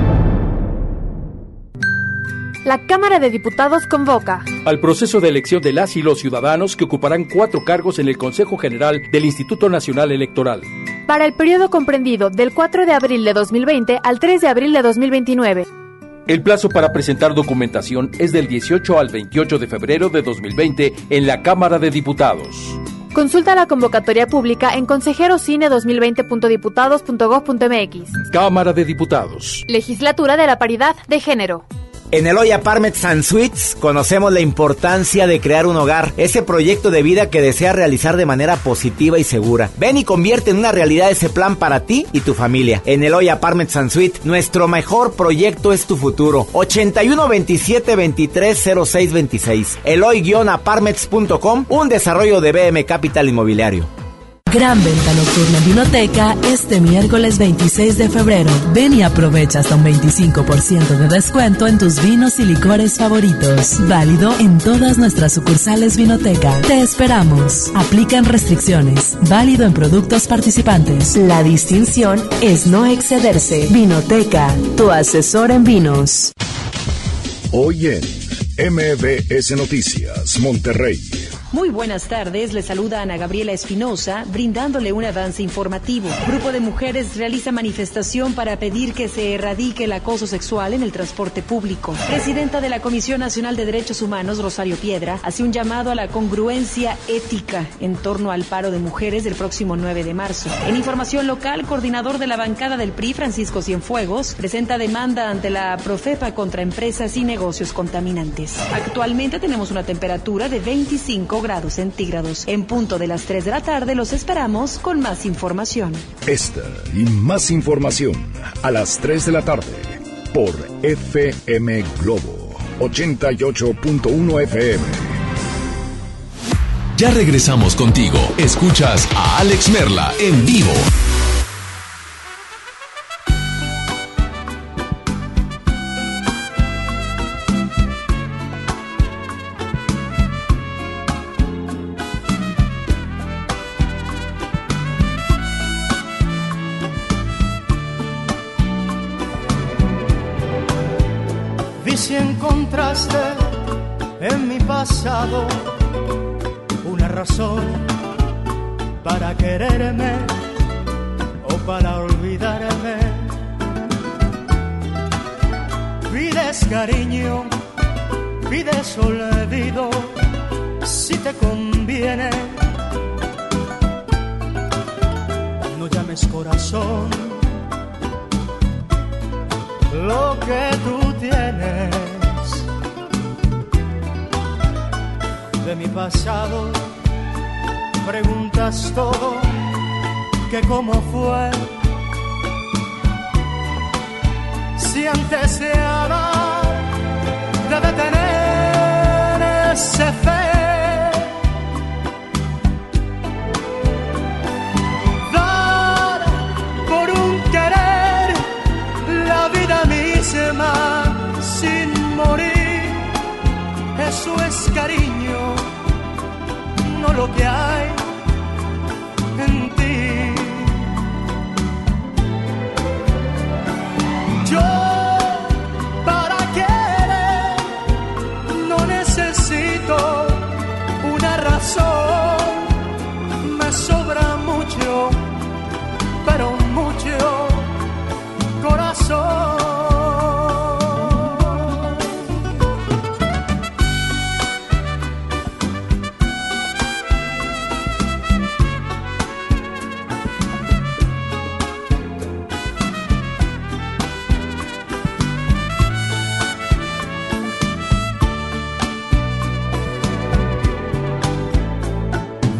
La Cámara de Diputados convoca
al proceso de elección de las y los ciudadanos que ocuparán cuatro cargos en el Consejo General del Instituto Nacional Electoral.
para el periodo comprendido del 4 de abril de 2020 al 3 de abril de 2029.
El plazo para presentar documentación es del 18 al 28 de febrero de 2020 en la Cámara de Diputados.
Consulta la convocatoria pública en consejerocine2020.diputados.gov.mx.
Cámara de Diputados.
Legislatura de la Paridad de Género.
En Eloy Apartments and Suites conocemos la importancia de crear un hogar, ese proyecto de vida que deseas realizar de manera positiva y segura. Ven y convierte en una realidad ese plan para ti y tu familia. En Eloy Apartments and Suites, nuestro mejor proyecto es tu futuro. 81 27 23 06 26. Eloy-apartments.com, un desarrollo de BM Capital Inmobiliario.
Gran venta nocturna en Vinoteca este miércoles 26 de febrero. Ven y aprovecha hasta un 25% de descuento en tus vinos y licores favoritos. Válido en todas nuestras sucursales Vinoteca. Te esperamos. Aplican restricciones. Válido en productos participantes. La distinción es no excederse. Vinoteca, tu asesor en vinos.
Hoy en MBS Noticias, Monterrey.
Muy buenas tardes, le saluda Ana Gabriela Espinosa, brindándole un avance informativo. Grupo de mujeres realiza manifestación para pedir que se erradique el acoso sexual en el transporte público. Presidenta de la Comisión Nacional de Derechos Humanos, Rosario Piedra, hace un llamado a la congruencia ética en torno al paro de mujeres del próximo 9 de marzo. En información local, coordinador de la bancada del PRI, Francisco Cienfuegos, presenta demanda ante la Profepa contra empresas y negocios contaminantes. Actualmente tenemos una temperatura de 25 grados centígrados. En punto de las 3 de la tarde los esperamos con más información.
Esta y más información a las 3 de la tarde
por FM Globo 88.1 FM.
Ya regresamos contigo. Escuchas a Alex Merla en vivo.
Una razón para quererme o para olvidarme. Pides cariño, pides olvido, si te conviene. No llames corazón lo que de mi pasado. Preguntas todo, que cómo fue. Si antes de amar debe tener ese fe. Dar por un querer la vida misma sin morir. Eso es cariño, no lo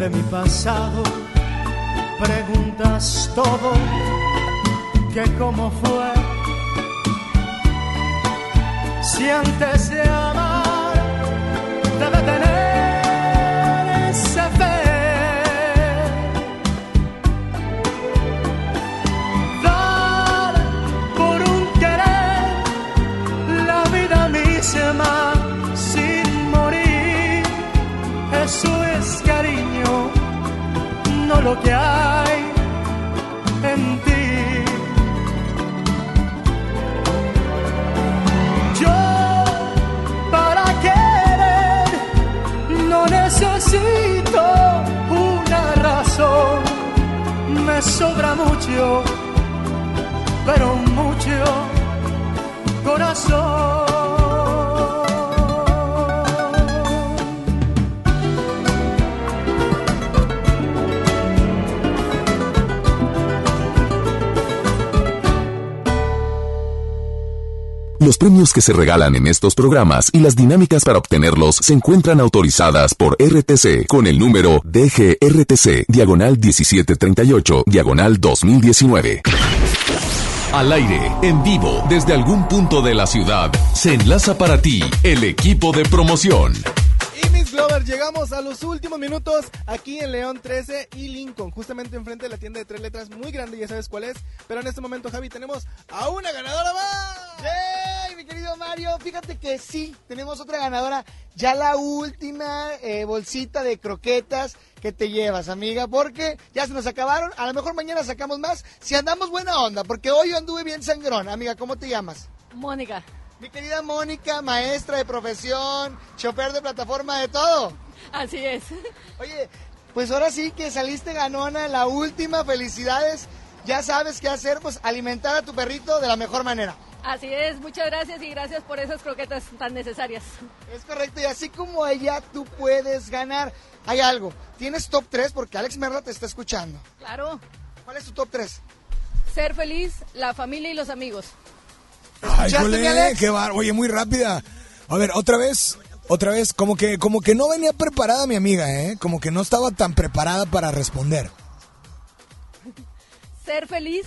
De mi pasado preguntas todo, que cómo fue. Si antes que hay en ti. Yo para querer no necesito una razón, me sobra mucho, pero mucho corazón.
Los premios que se regalan en estos programas y las dinámicas para obtenerlos se encuentran autorizadas por RTC con el número DGRTC, diagonal 1738, diagonal 2019. Al aire, en vivo, desde algún punto de la ciudad, se enlaza para ti el equipo de promoción.
Y mis Glover, llegamos a los últimos minutos aquí en León 13 y Lincoln, justamente enfrente de la tienda de tres letras, muy grande, ya sabes cuál es. Pero en este momento, Javi, tenemos a una ganadora más.
¡Yay, mi querido Mario! Fíjate que sí, tenemos otra ganadora. Ya la última eh, bolsita de croquetas que te llevas, amiga, porque ya se nos acabaron. A lo mejor mañana sacamos más si andamos buena onda, porque hoy yo anduve bien sangrón. Amiga, ¿cómo te llamas?
Mónica.
Mi querida Mónica, maestra de profesión, chofer de plataforma, de todo.
Así es.
Oye, pues ahora sí que saliste ganona en la última. Felicidades. Ya sabes qué hacer, pues alimentar a tu perrito de la mejor manera.
Así es, muchas gracias y gracias por esas croquetas tan necesarias.
Es correcto, y así como ella, tú puedes ganar. Hay algo, tienes top 3 porque Alex Merla te está escuchando.
Claro.
¿Cuál es tu top 3?
Ser feliz, la familia y los amigos.
Ay,
¿Escuchaste, mi
jole,
Alex?
qué bar... Oye, muy rápida. A ver, otra vez, otra vez, como que, como que no venía preparada mi amiga, ¿eh? Como que no estaba tan preparada para responder.
Ser feliz,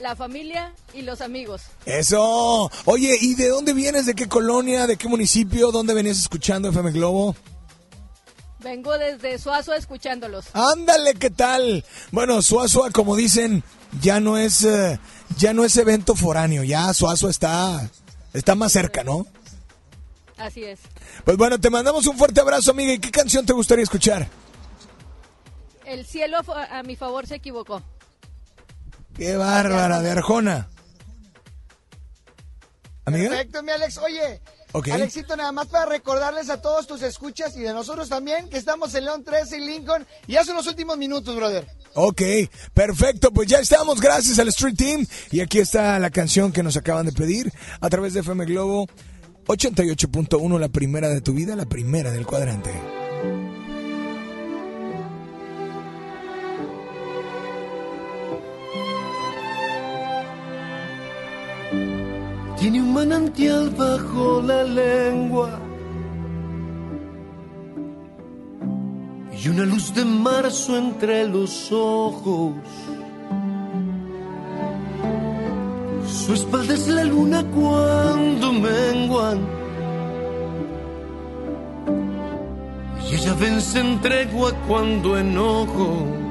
la familia y los amigos.
Eso. Oye, ¿y de dónde vienes? ¿De qué colonia? ¿De qué municipio? ¿Dónde venías escuchando FM Globo?
Vengo desde Suazo escuchándolos.
Ándale, ¿qué tal? Bueno, Suazua, como dicen, ya no es eh, ya no es evento foráneo, ya Suazua está está más cerca, ¿no?
Así es.
Pues bueno, te mandamos un fuerte abrazo, amiga. ¿Y qué canción te gustaría escuchar?
El cielo a mi favor se equivocó.
Qué bárbara, de Arjona. ¿Amiga?
Perfecto, mi Alex. Oye. Alexito, nada más para recordarles a todos tus escuchas y de nosotros también que estamos en León 13 y Lincoln. Y son los últimos minutos, brother.
Ok, perfecto, pues ya estamos, gracias al Street Team. Y aquí está la canción que nos acaban de pedir a través de FM Globo 88.1, la primera de tu vida, la primera del cuadrante.
Tiene un manantial bajo la lengua y una luz de marzo entre los ojos. Su espalda es la luna cuando menguan y ella vence en tregua cuando enojo.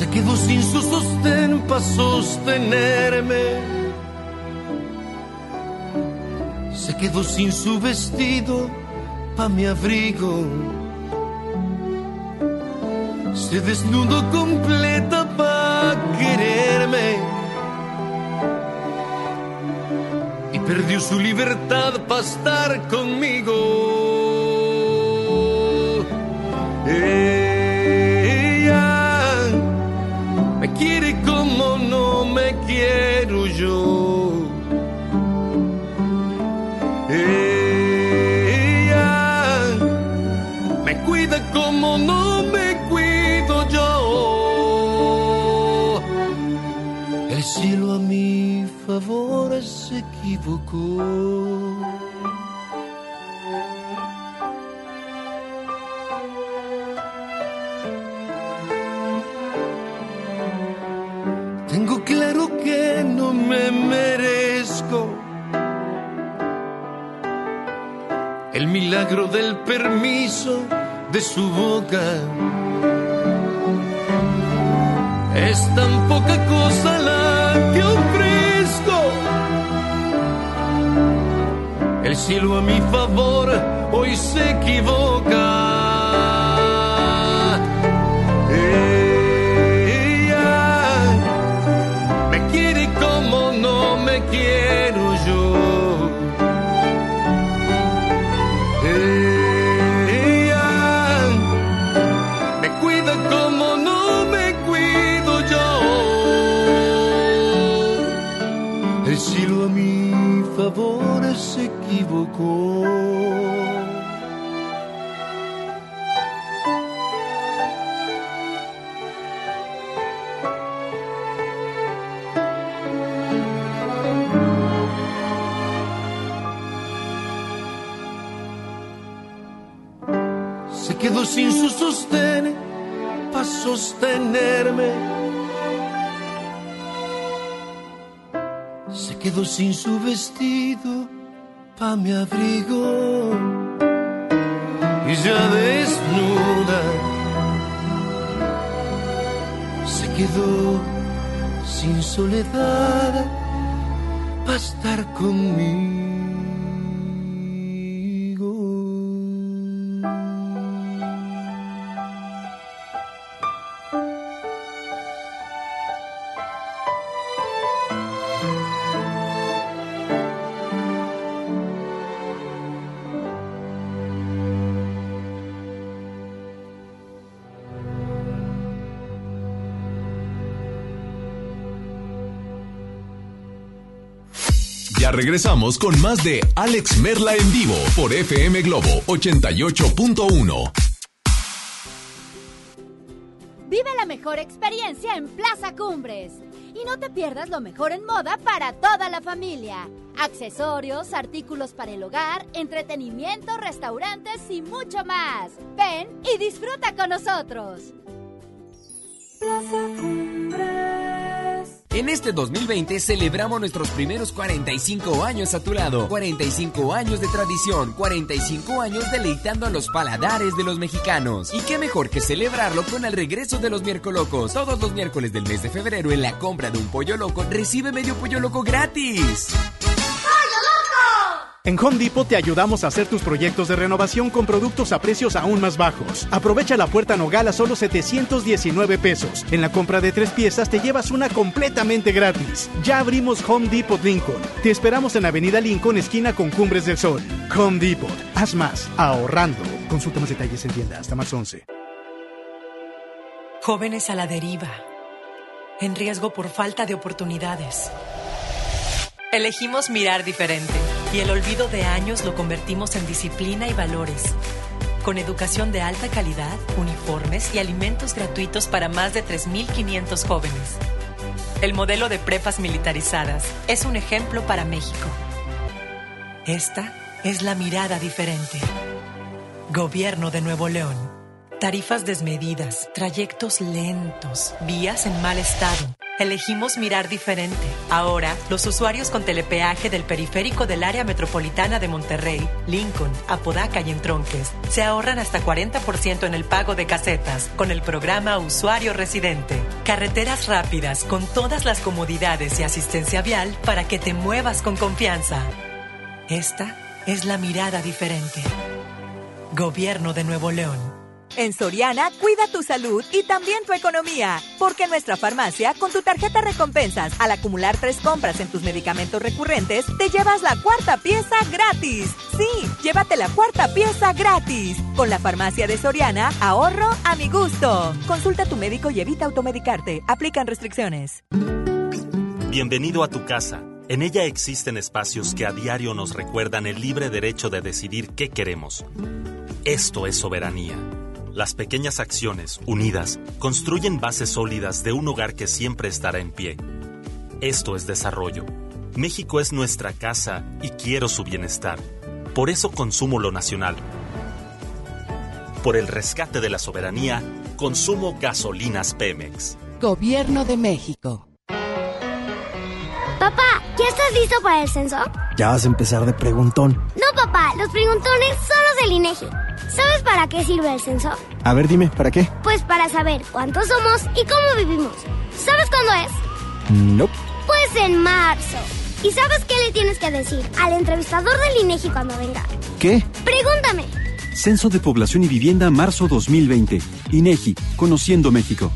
Se quedó sin su sostén para sostenerme. Se quedó sin su vestido pa' mi abrigo. Se desnudó completa pa' quererme. Y perdió su libertad pa' estar conmigo. Ella quiere como no me quiero yo. Me cuida como no me cuido yo. El cielo a mi favor se equivocó. Milagro del permiso de su boca. Es tan poca cosa la que ofrezco. El cielo a mi favor hoy se equivoca. Se equivocó. Se quedó sin su sostén para sostenerme. Se quedó sin su vestido mi abrigo. Y ya desnuda se quedó sin soledad para estar conmigo.
Regresamos con más de Alex Merla en vivo por FM Globo 88.1.
Vive la mejor experiencia en Plaza Cumbres. Y no te pierdas lo mejor en moda para toda la familia. Accesorios, artículos para el hogar, entretenimiento, restaurantes y mucho más. Ven y disfruta con nosotros.
En este 2020 celebramos nuestros primeros 45 años a tu lado. 45 años de tradición, 45 años deleitando a los paladares de los mexicanos. Y qué mejor que celebrarlo con el regreso de los miércoles locos. Todos los miércoles del mes de febrero en la compra de un pollo loco recibe medio pollo loco gratis.
En Home Depot te ayudamos a hacer tus proyectos de renovación con productos a precios aún más bajos. Aprovecha la puerta Nogal a solo 719 pesos. En la compra de tres piezas te llevas una completamente gratis. Ya abrimos Home Depot Lincoln. Te esperamos en Avenida Lincoln, esquina con Cumbres del Sol. Home Depot. Haz más, ahorrando. Consulta más detalles en tienda hasta más 11.
Jóvenes a la deriva, en riesgo por falta de oportunidades. Elegimos mirar diferente y el olvido de años lo convertimos en disciplina y valores. Con educación de alta calidad, uniformes y alimentos gratuitos para más de 3.500 jóvenes. El modelo de prepas militarizadas es un ejemplo para México. Esta es la mirada diferente. Gobierno de Nuevo León. Tarifas desmedidas, trayectos lentos, vías en mal estado. Elegimos mirar diferente. Ahora, los usuarios con telepeaje del periférico del área metropolitana de Monterrey, Lincoln, Apodaca y Entronques se ahorran hasta 40% en el pago de casetas con el programa Usuario Residente. Carreteras rápidas con todas las comodidades y asistencia vial para que te muevas con confianza. Esta es la mirada diferente. Gobierno de Nuevo León.
En Soriana, cuida tu salud y también tu economía. Porque en nuestra farmacia, con tu tarjeta recompensas, al acumular tres compras en tus medicamentos recurrentes, te llevas la cuarta pieza gratis. Sí, llévate la cuarta pieza gratis. Con la farmacia de Soriana, ahorro a mi gusto. Consulta a tu médico y evita automedicarte. Aplican restricciones.
Bienvenido a tu casa. En ella existen espacios que a diario nos recuerdan el libre derecho de decidir qué queremos. Esto es soberanía. Las pequeñas acciones, unidas, construyen bases sólidas de un hogar que siempre estará en pie. Esto es desarrollo. México es nuestra casa y quiero su bienestar. Por eso consumo lo nacional. Por el rescate de la soberanía, consumo gasolinas Pemex.
Gobierno de México.
¿Ya estás listo para el censo?
Ya vas a empezar de preguntón.
No, papá, los preguntones son los del INEGI. ¿Sabes para qué sirve el censo?
A ver, dime, ¿para qué?
Pues para saber cuántos somos y cómo vivimos. ¿Sabes cuándo es?
No.
Pues en marzo. ¿Y sabes qué le tienes que decir al entrevistador del INEGI cuando venga?
¿Qué?
Pregúntame.
Censo de Población y Vivienda marzo 2020. INEGI, Conociendo México.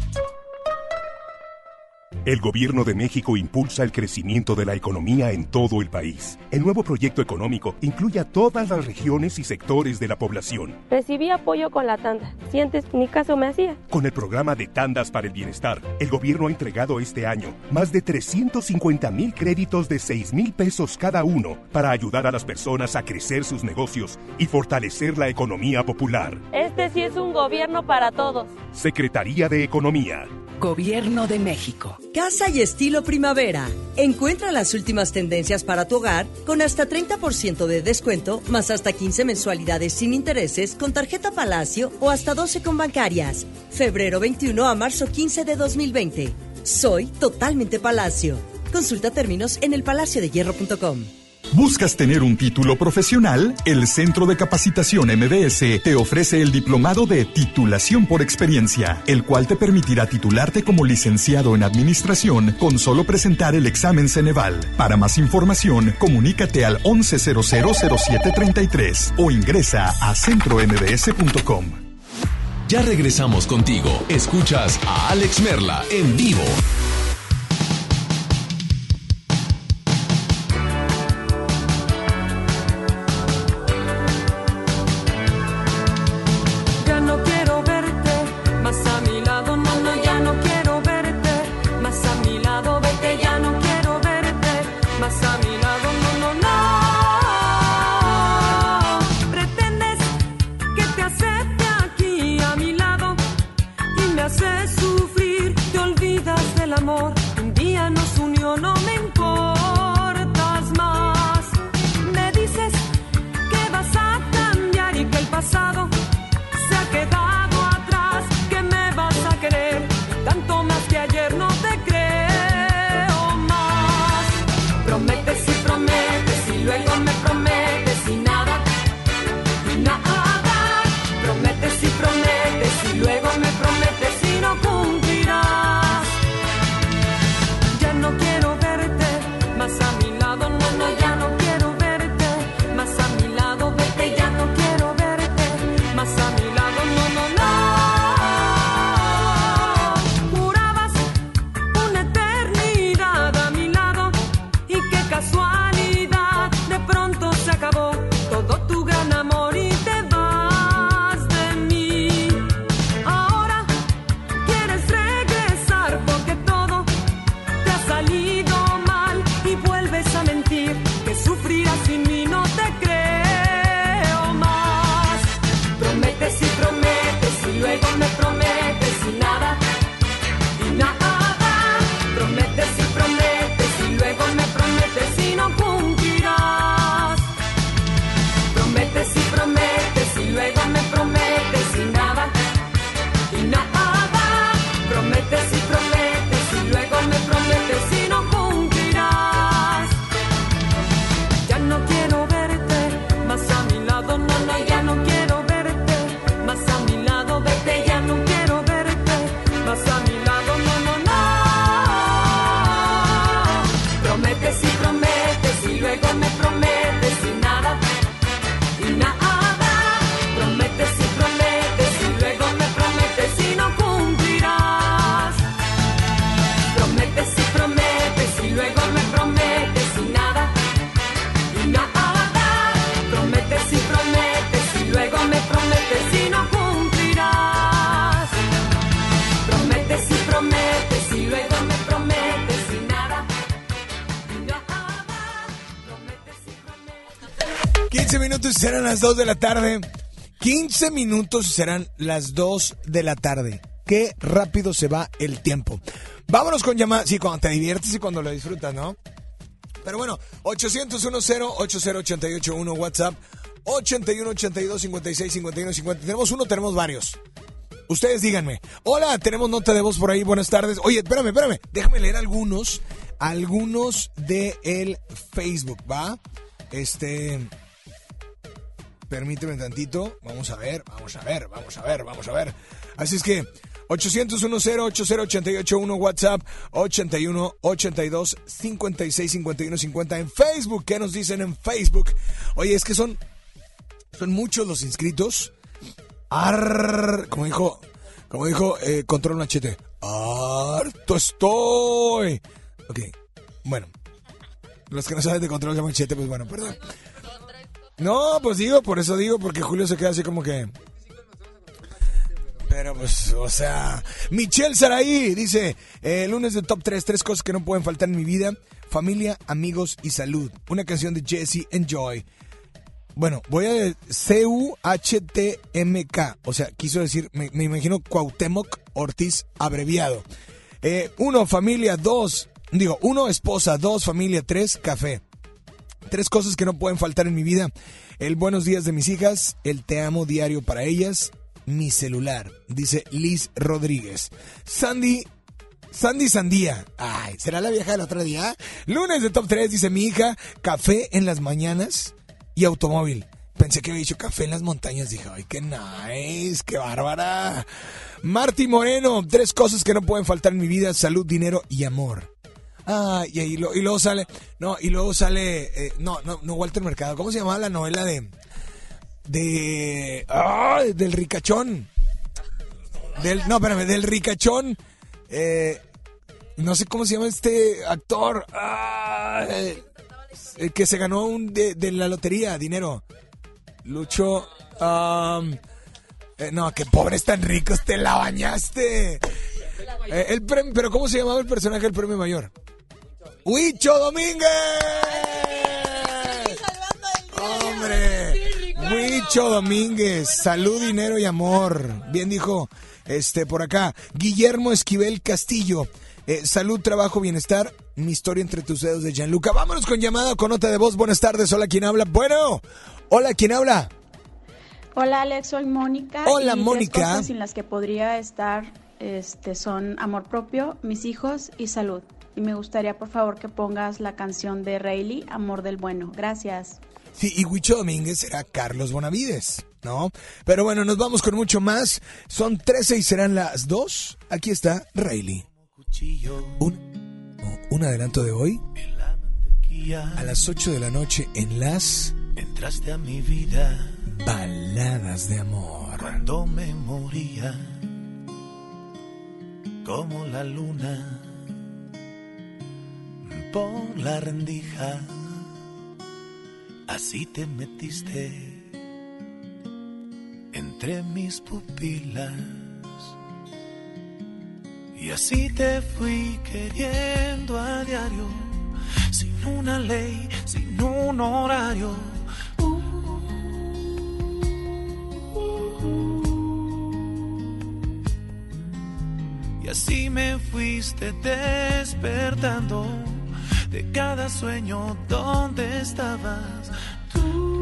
El gobierno de México impulsa el crecimiento de la economía en todo el país. El nuevo proyecto económico incluye a todas las regiones y sectores de la población.
Recibí apoyo con la tanda. Si antes ni caso me hacía.
Con el programa de Tandas para el Bienestar, el gobierno ha entregado este año más de 350 mil créditos de 6 mil pesos cada uno para ayudar a las personas a crecer sus negocios y fortalecer la economía popular.
Este sí es un gobierno para todos.
Secretaría de Economía.
Gobierno de México.
Casa y estilo primavera. Encuentra las últimas tendencias para tu hogar con hasta 30% de descuento, más hasta 15 mensualidades sin intereses con tarjeta Palacio o hasta 12 con bancarias. Febrero 21 a marzo 15 de 2020. Soy totalmente Palacio. Consulta términos en elpalaciodehierro.com.
¿Buscas tener un título profesional? El Centro de Capacitación MBS te ofrece el diplomado de titulación por experiencia, el cual te permitirá titularte como licenciado en administración con solo presentar el examen Ceneval. Para más información, comunícate al 11000733 o ingresa a centrombs.com.
Ya regresamos contigo. Escuchas a Alex Merla en vivo.
15 minutos y serán las 2 de la tarde. 15 minutos y serán las 2 de la tarde. Qué rápido se va el tiempo. Vámonos con llamadas. Sí, cuando te diviertes y cuando lo disfrutas, ¿no? Pero bueno, 800-10-80881 WhatsApp, 81-82-56-51-50. Tenemos uno, tenemos varios. Ustedes díganme. Hola, tenemos nota de voz por ahí. Buenas tardes. Oye, espérame, espérame. Déjame leer algunos, algunos de el Facebook, ¿va? Este... Permíteme tantito. Vamos a ver, vamos a ver, vamos a ver, vamos a ver. Así es que 800-10-80881 WhatsApp 81-82-56-51-50 en Facebook. ¿Qué nos dicen en Facebook? Oye, es que son, son muchos los inscritos. Arr, como dijo, como dijo eh, Control Machete. Harto estoy. Ok, bueno. Los que no saben de Control Machete, pues bueno, perdón. No, pues digo, por eso digo, porque Julio se queda así como que... Pero pues, o sea, Michelle Saraí dice, eh, lunes de top 3, tres cosas que no pueden faltar en mi vida, familia, amigos y salud. Una canción de Jesse, Enjoy. Bueno, voy a C-U-H-T-M-K, o sea, quiso decir, me, imagino Cuauhtémoc Ortiz abreviado. Eh, uno, familia, dos, digo, uno, esposa, dos, familia, tres, café. Tres cosas que no pueden faltar en mi vida. El buenos días de mis hijas, el te amo diario para ellas, mi celular, dice Liz Rodríguez. Sandy, Sandy Sandía. Ay, ¿será la vieja del otro día? Lunes de top 3, dice mi hija, café en las mañanas y automóvil. Pensé que había dicho café en las montañas. Dije, ay, qué nice, qué bárbara. Marty Moreno, tres cosas que no pueden faltar en mi vida, salud, dinero y amor. Ah, y, ahí lo- y luego sale, no, y luego sale, eh, no, no, no, Walter Mercado, ¿cómo se llamaba la novela de, de, ah, del ricachón? Del, no, espérame, del ricachón, eh, no sé cómo se llama este actor, ah, eh, el que se ganó un de, de la lotería, dinero. Lucho, eh, no, que pobres tan ricos, te la bañaste. Eh, el premio, pero ¿cómo se llamaba el personaje del premio mayor? Huicho Domínguez. Hombre, Huicho Domínguez, salud, dinero y amor. Bien dijo, este, por acá, Guillermo Esquivel Castillo. eh, salud, trabajo, bienestar, mi historia entre tus dedos de Gianluca. Vámonos con llamada con nota de voz. Buenas tardes, hola, ¿quién habla? Bueno, hola, ¿quién habla?
Hola Alex, soy Mónica.
Hola,
y tres
Mónica.
cosas sin las que podría estar este, son amor propio, mis hijos y salud. Y me gustaría por favor que pongas la canción de Rayleigh, Amor del Bueno. Gracias.
Sí, y Huicho Domínguez será Carlos Bonavides, ¿no? Pero bueno, nos vamos con mucho más. Son 13 y serán las 2. Aquí está Rayleigh. Un, oh, un adelanto de hoy. A las 8 de la noche en las
Entraste a mi vida
baladas de amor.
cuando me moría, como la luna por la rendija. Así te metiste entre mis pupilas. Y así te fui queriendo a diario, sin una ley, sin un horario. Y así me fuiste despertando de cada sueño donde estabas tú.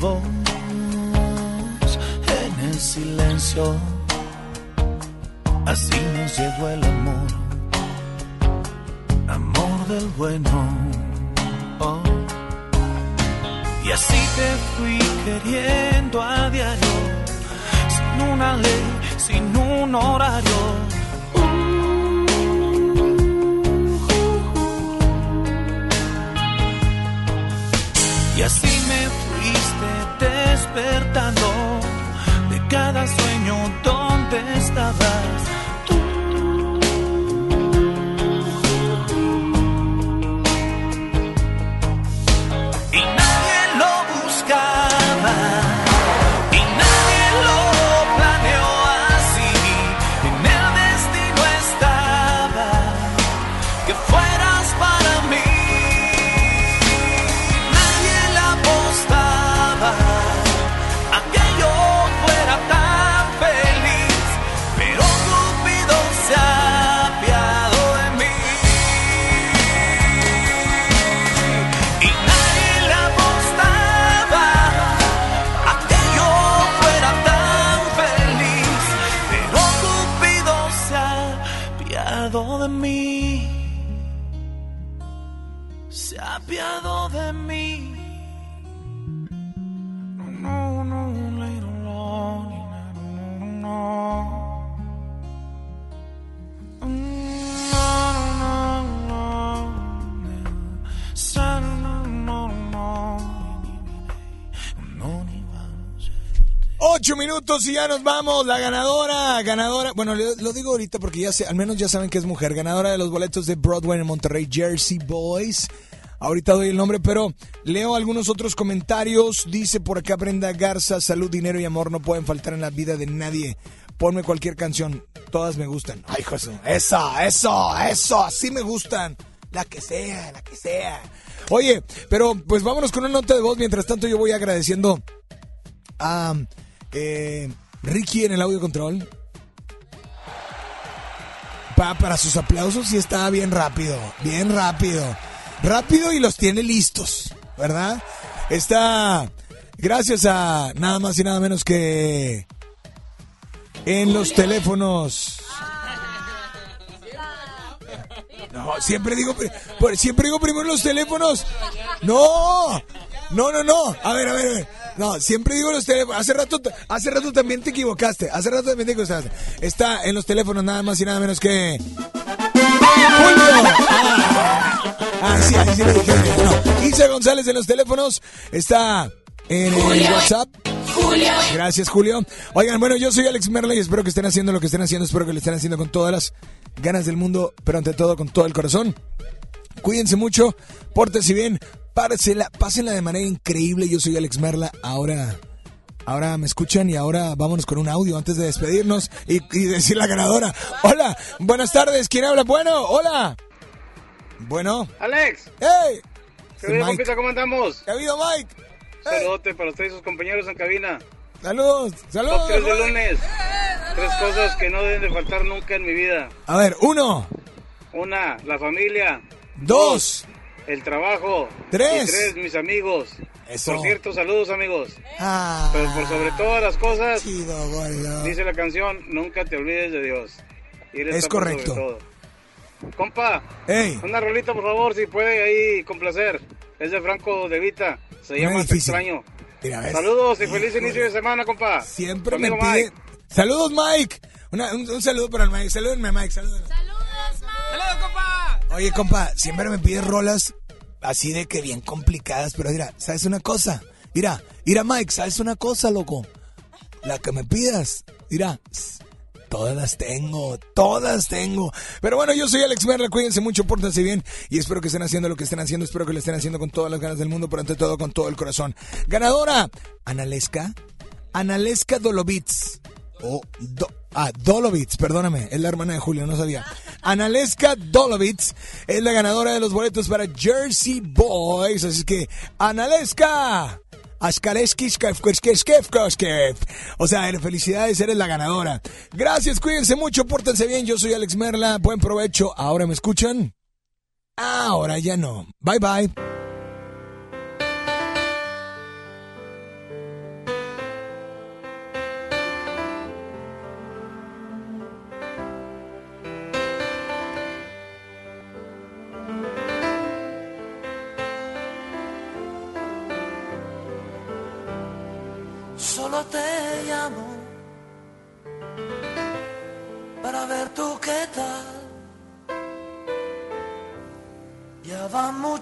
Voz en el silencio. Así nos llegó el amor, amor del bueno. Oh. Y así te fui queriendo a diario, sin una ley, sin un horario. De cada sueño donde estabas. Y
ya nos vamos. La ganadora, ganadora. Bueno, lo digo ahorita porque ya sé, al menos ya saben que es mujer. Ganadora de los boletos de Broadway en Monterrey, Jersey Boys. Ahorita doy el nombre, pero leo algunos otros comentarios. Dice por acá Brenda Garza, salud, dinero y amor no pueden faltar en la vida de nadie. Ponme cualquier canción, todas me gustan. Ay, José, esa, eso, eso, así me gustan. La que sea, la que sea. Oye, pero pues vámonos con una nota de voz. Mientras tanto yo voy agradeciendo a eh, Ricky en el audio control. Pa- para sus aplausos y está bien rápido, bien rápido. Rápido y los tiene listos, ¿verdad? Está gracias a nada más y nada menos que en los teléfonos. No, siempre digo, siempre digo primero los teléfonos. No, no, no, no. A ver, a ver, a ver. No, siempre digo los teléfonos. Hace rato, hace rato también te equivocaste. Hace rato también te equivocaste. Está en los teléfonos nada más y nada menos que. ¡Julio! Ah, ah, sí, así le dije. No. Isa González en los teléfonos. Está en el. WhatsApp.
Julio.
Gracias, Julio. Oigan, bueno, yo soy Alex Merla y espero que estén haciendo lo que estén haciendo. Espero que lo estén haciendo con todas las ganas del mundo, pero ante todo con todo el corazón. Cuídense mucho, pórtense bien, pársela, pásenla de manera increíble. Yo soy Alex Merla. Ahora, ahora me escuchan y ahora vámonos con un audio antes de despedirnos y, y decir la ganadora. Hola, buenas tardes. ¿Quién habla? Bueno, hola. Bueno.
Alex.
¡Hey!
¿Qué compita? ¿Cómo andamos?
¿Qué ha habido, Mike?
Saludote para usted y sus compañeros en cabina.
Saludos, saludos.
3 de lunes. Tres cosas que no deben de faltar nunca en mi vida.
A ver, uno,
Una, la familia.
Dos.
El trabajo.
Tres.
Y tres, mis amigos.
Eso.
Por cierto, saludos amigos.
Ah,
Pero por sobre todas las cosas,
gordo.
dice la canción, nunca te olvides de Dios. Y Él
Es
está por sobre
correcto.
todo. Compa,
Ey.
una rolita por favor, si puede ahí complacer. Es de Franco De Vita. Se
Muy
llama Te
difícil.
extraño.
Mira.
Saludos y feliz inicio de semana, compa.
Siempre me pide.
Mike.
Saludos, Mike. Una- un, un saludo para el Mike. Salúdenme, Mike. Saludos.
¡Saludos, compa!
Oye, compa, siempre me pides rolas así de que bien complicadas, pero mira, ¿sabes una cosa? Mira, mira, Mike, ¿sabes una cosa, loco? La que me pidas, mira, todas las tengo, todas tengo. Pero bueno, yo soy Alex Merla, cuídense mucho, pórtense bien y espero que estén haciendo lo que estén haciendo, espero que lo estén haciendo con todas las ganas del mundo, pero ante todo con todo el corazón. Ganadora, Analesca, Analesca Dolovitz. O Do- ah, Dolovitz, perdóname, es la hermana de Julio, no sabía. Analeska Dolovitz es la ganadora de los boletos para Jersey Boys. Así que, Analeska. O sea, felicidades, eres la ganadora. Gracias, cuídense mucho, pórtense bien. Yo soy Alex Merla. Buen provecho. ¿Ahora me escuchan? Ahora ya no. Bye bye.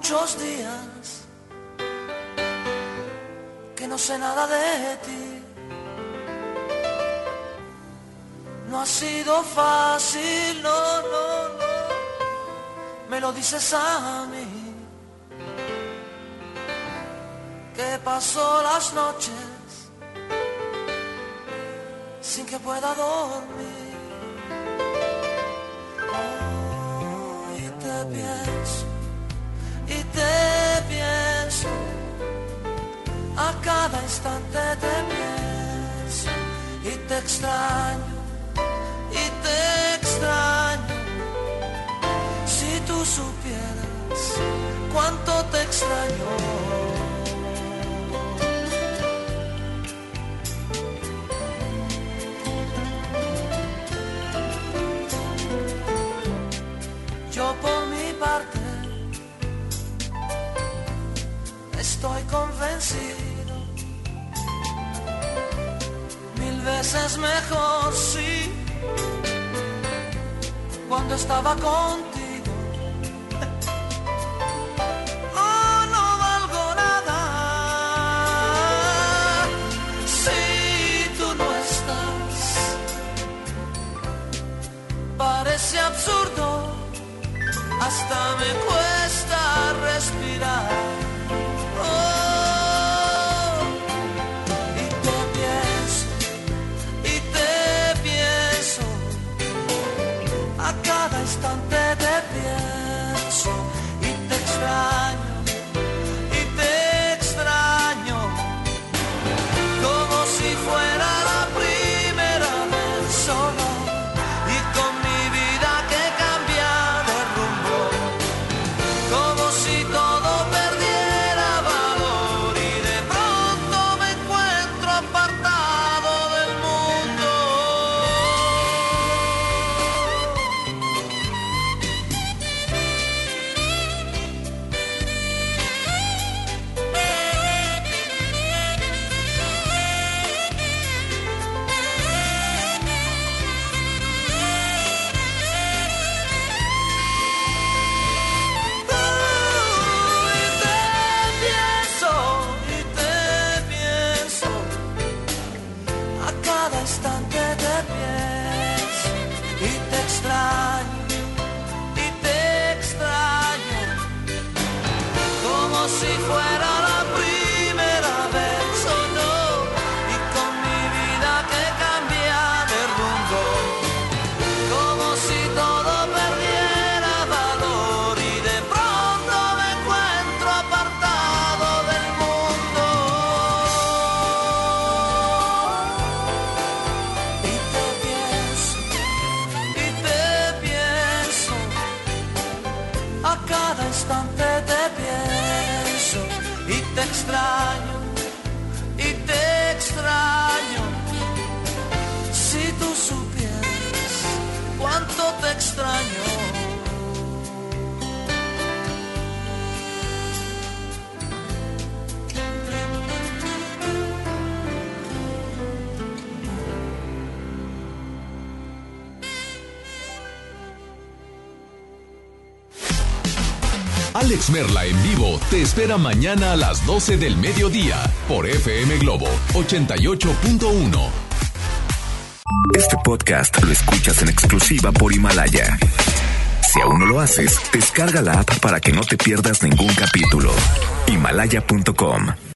Muchos días que no sé nada de ti. No ha sido fácil, no, no, no. Me lo dices a mí. Que pasó las noches sin que pueda dormir. Oh, y te pienso, te pienso, a cada instante te pienso, y te extraño, y te extraño. Si tú supieras cuánto te extraño. Convencido, mil veces mejor sí, cuando estaba contigo.
Alex Merla en vivo te espera mañana a las 12 del mediodía por FM Globo 88.1.
Este podcast lo escuchas en exclusiva por Himalaya. Si aún no lo haces, descarga la app para que no te pierdas ningún capítulo. Himalaya.com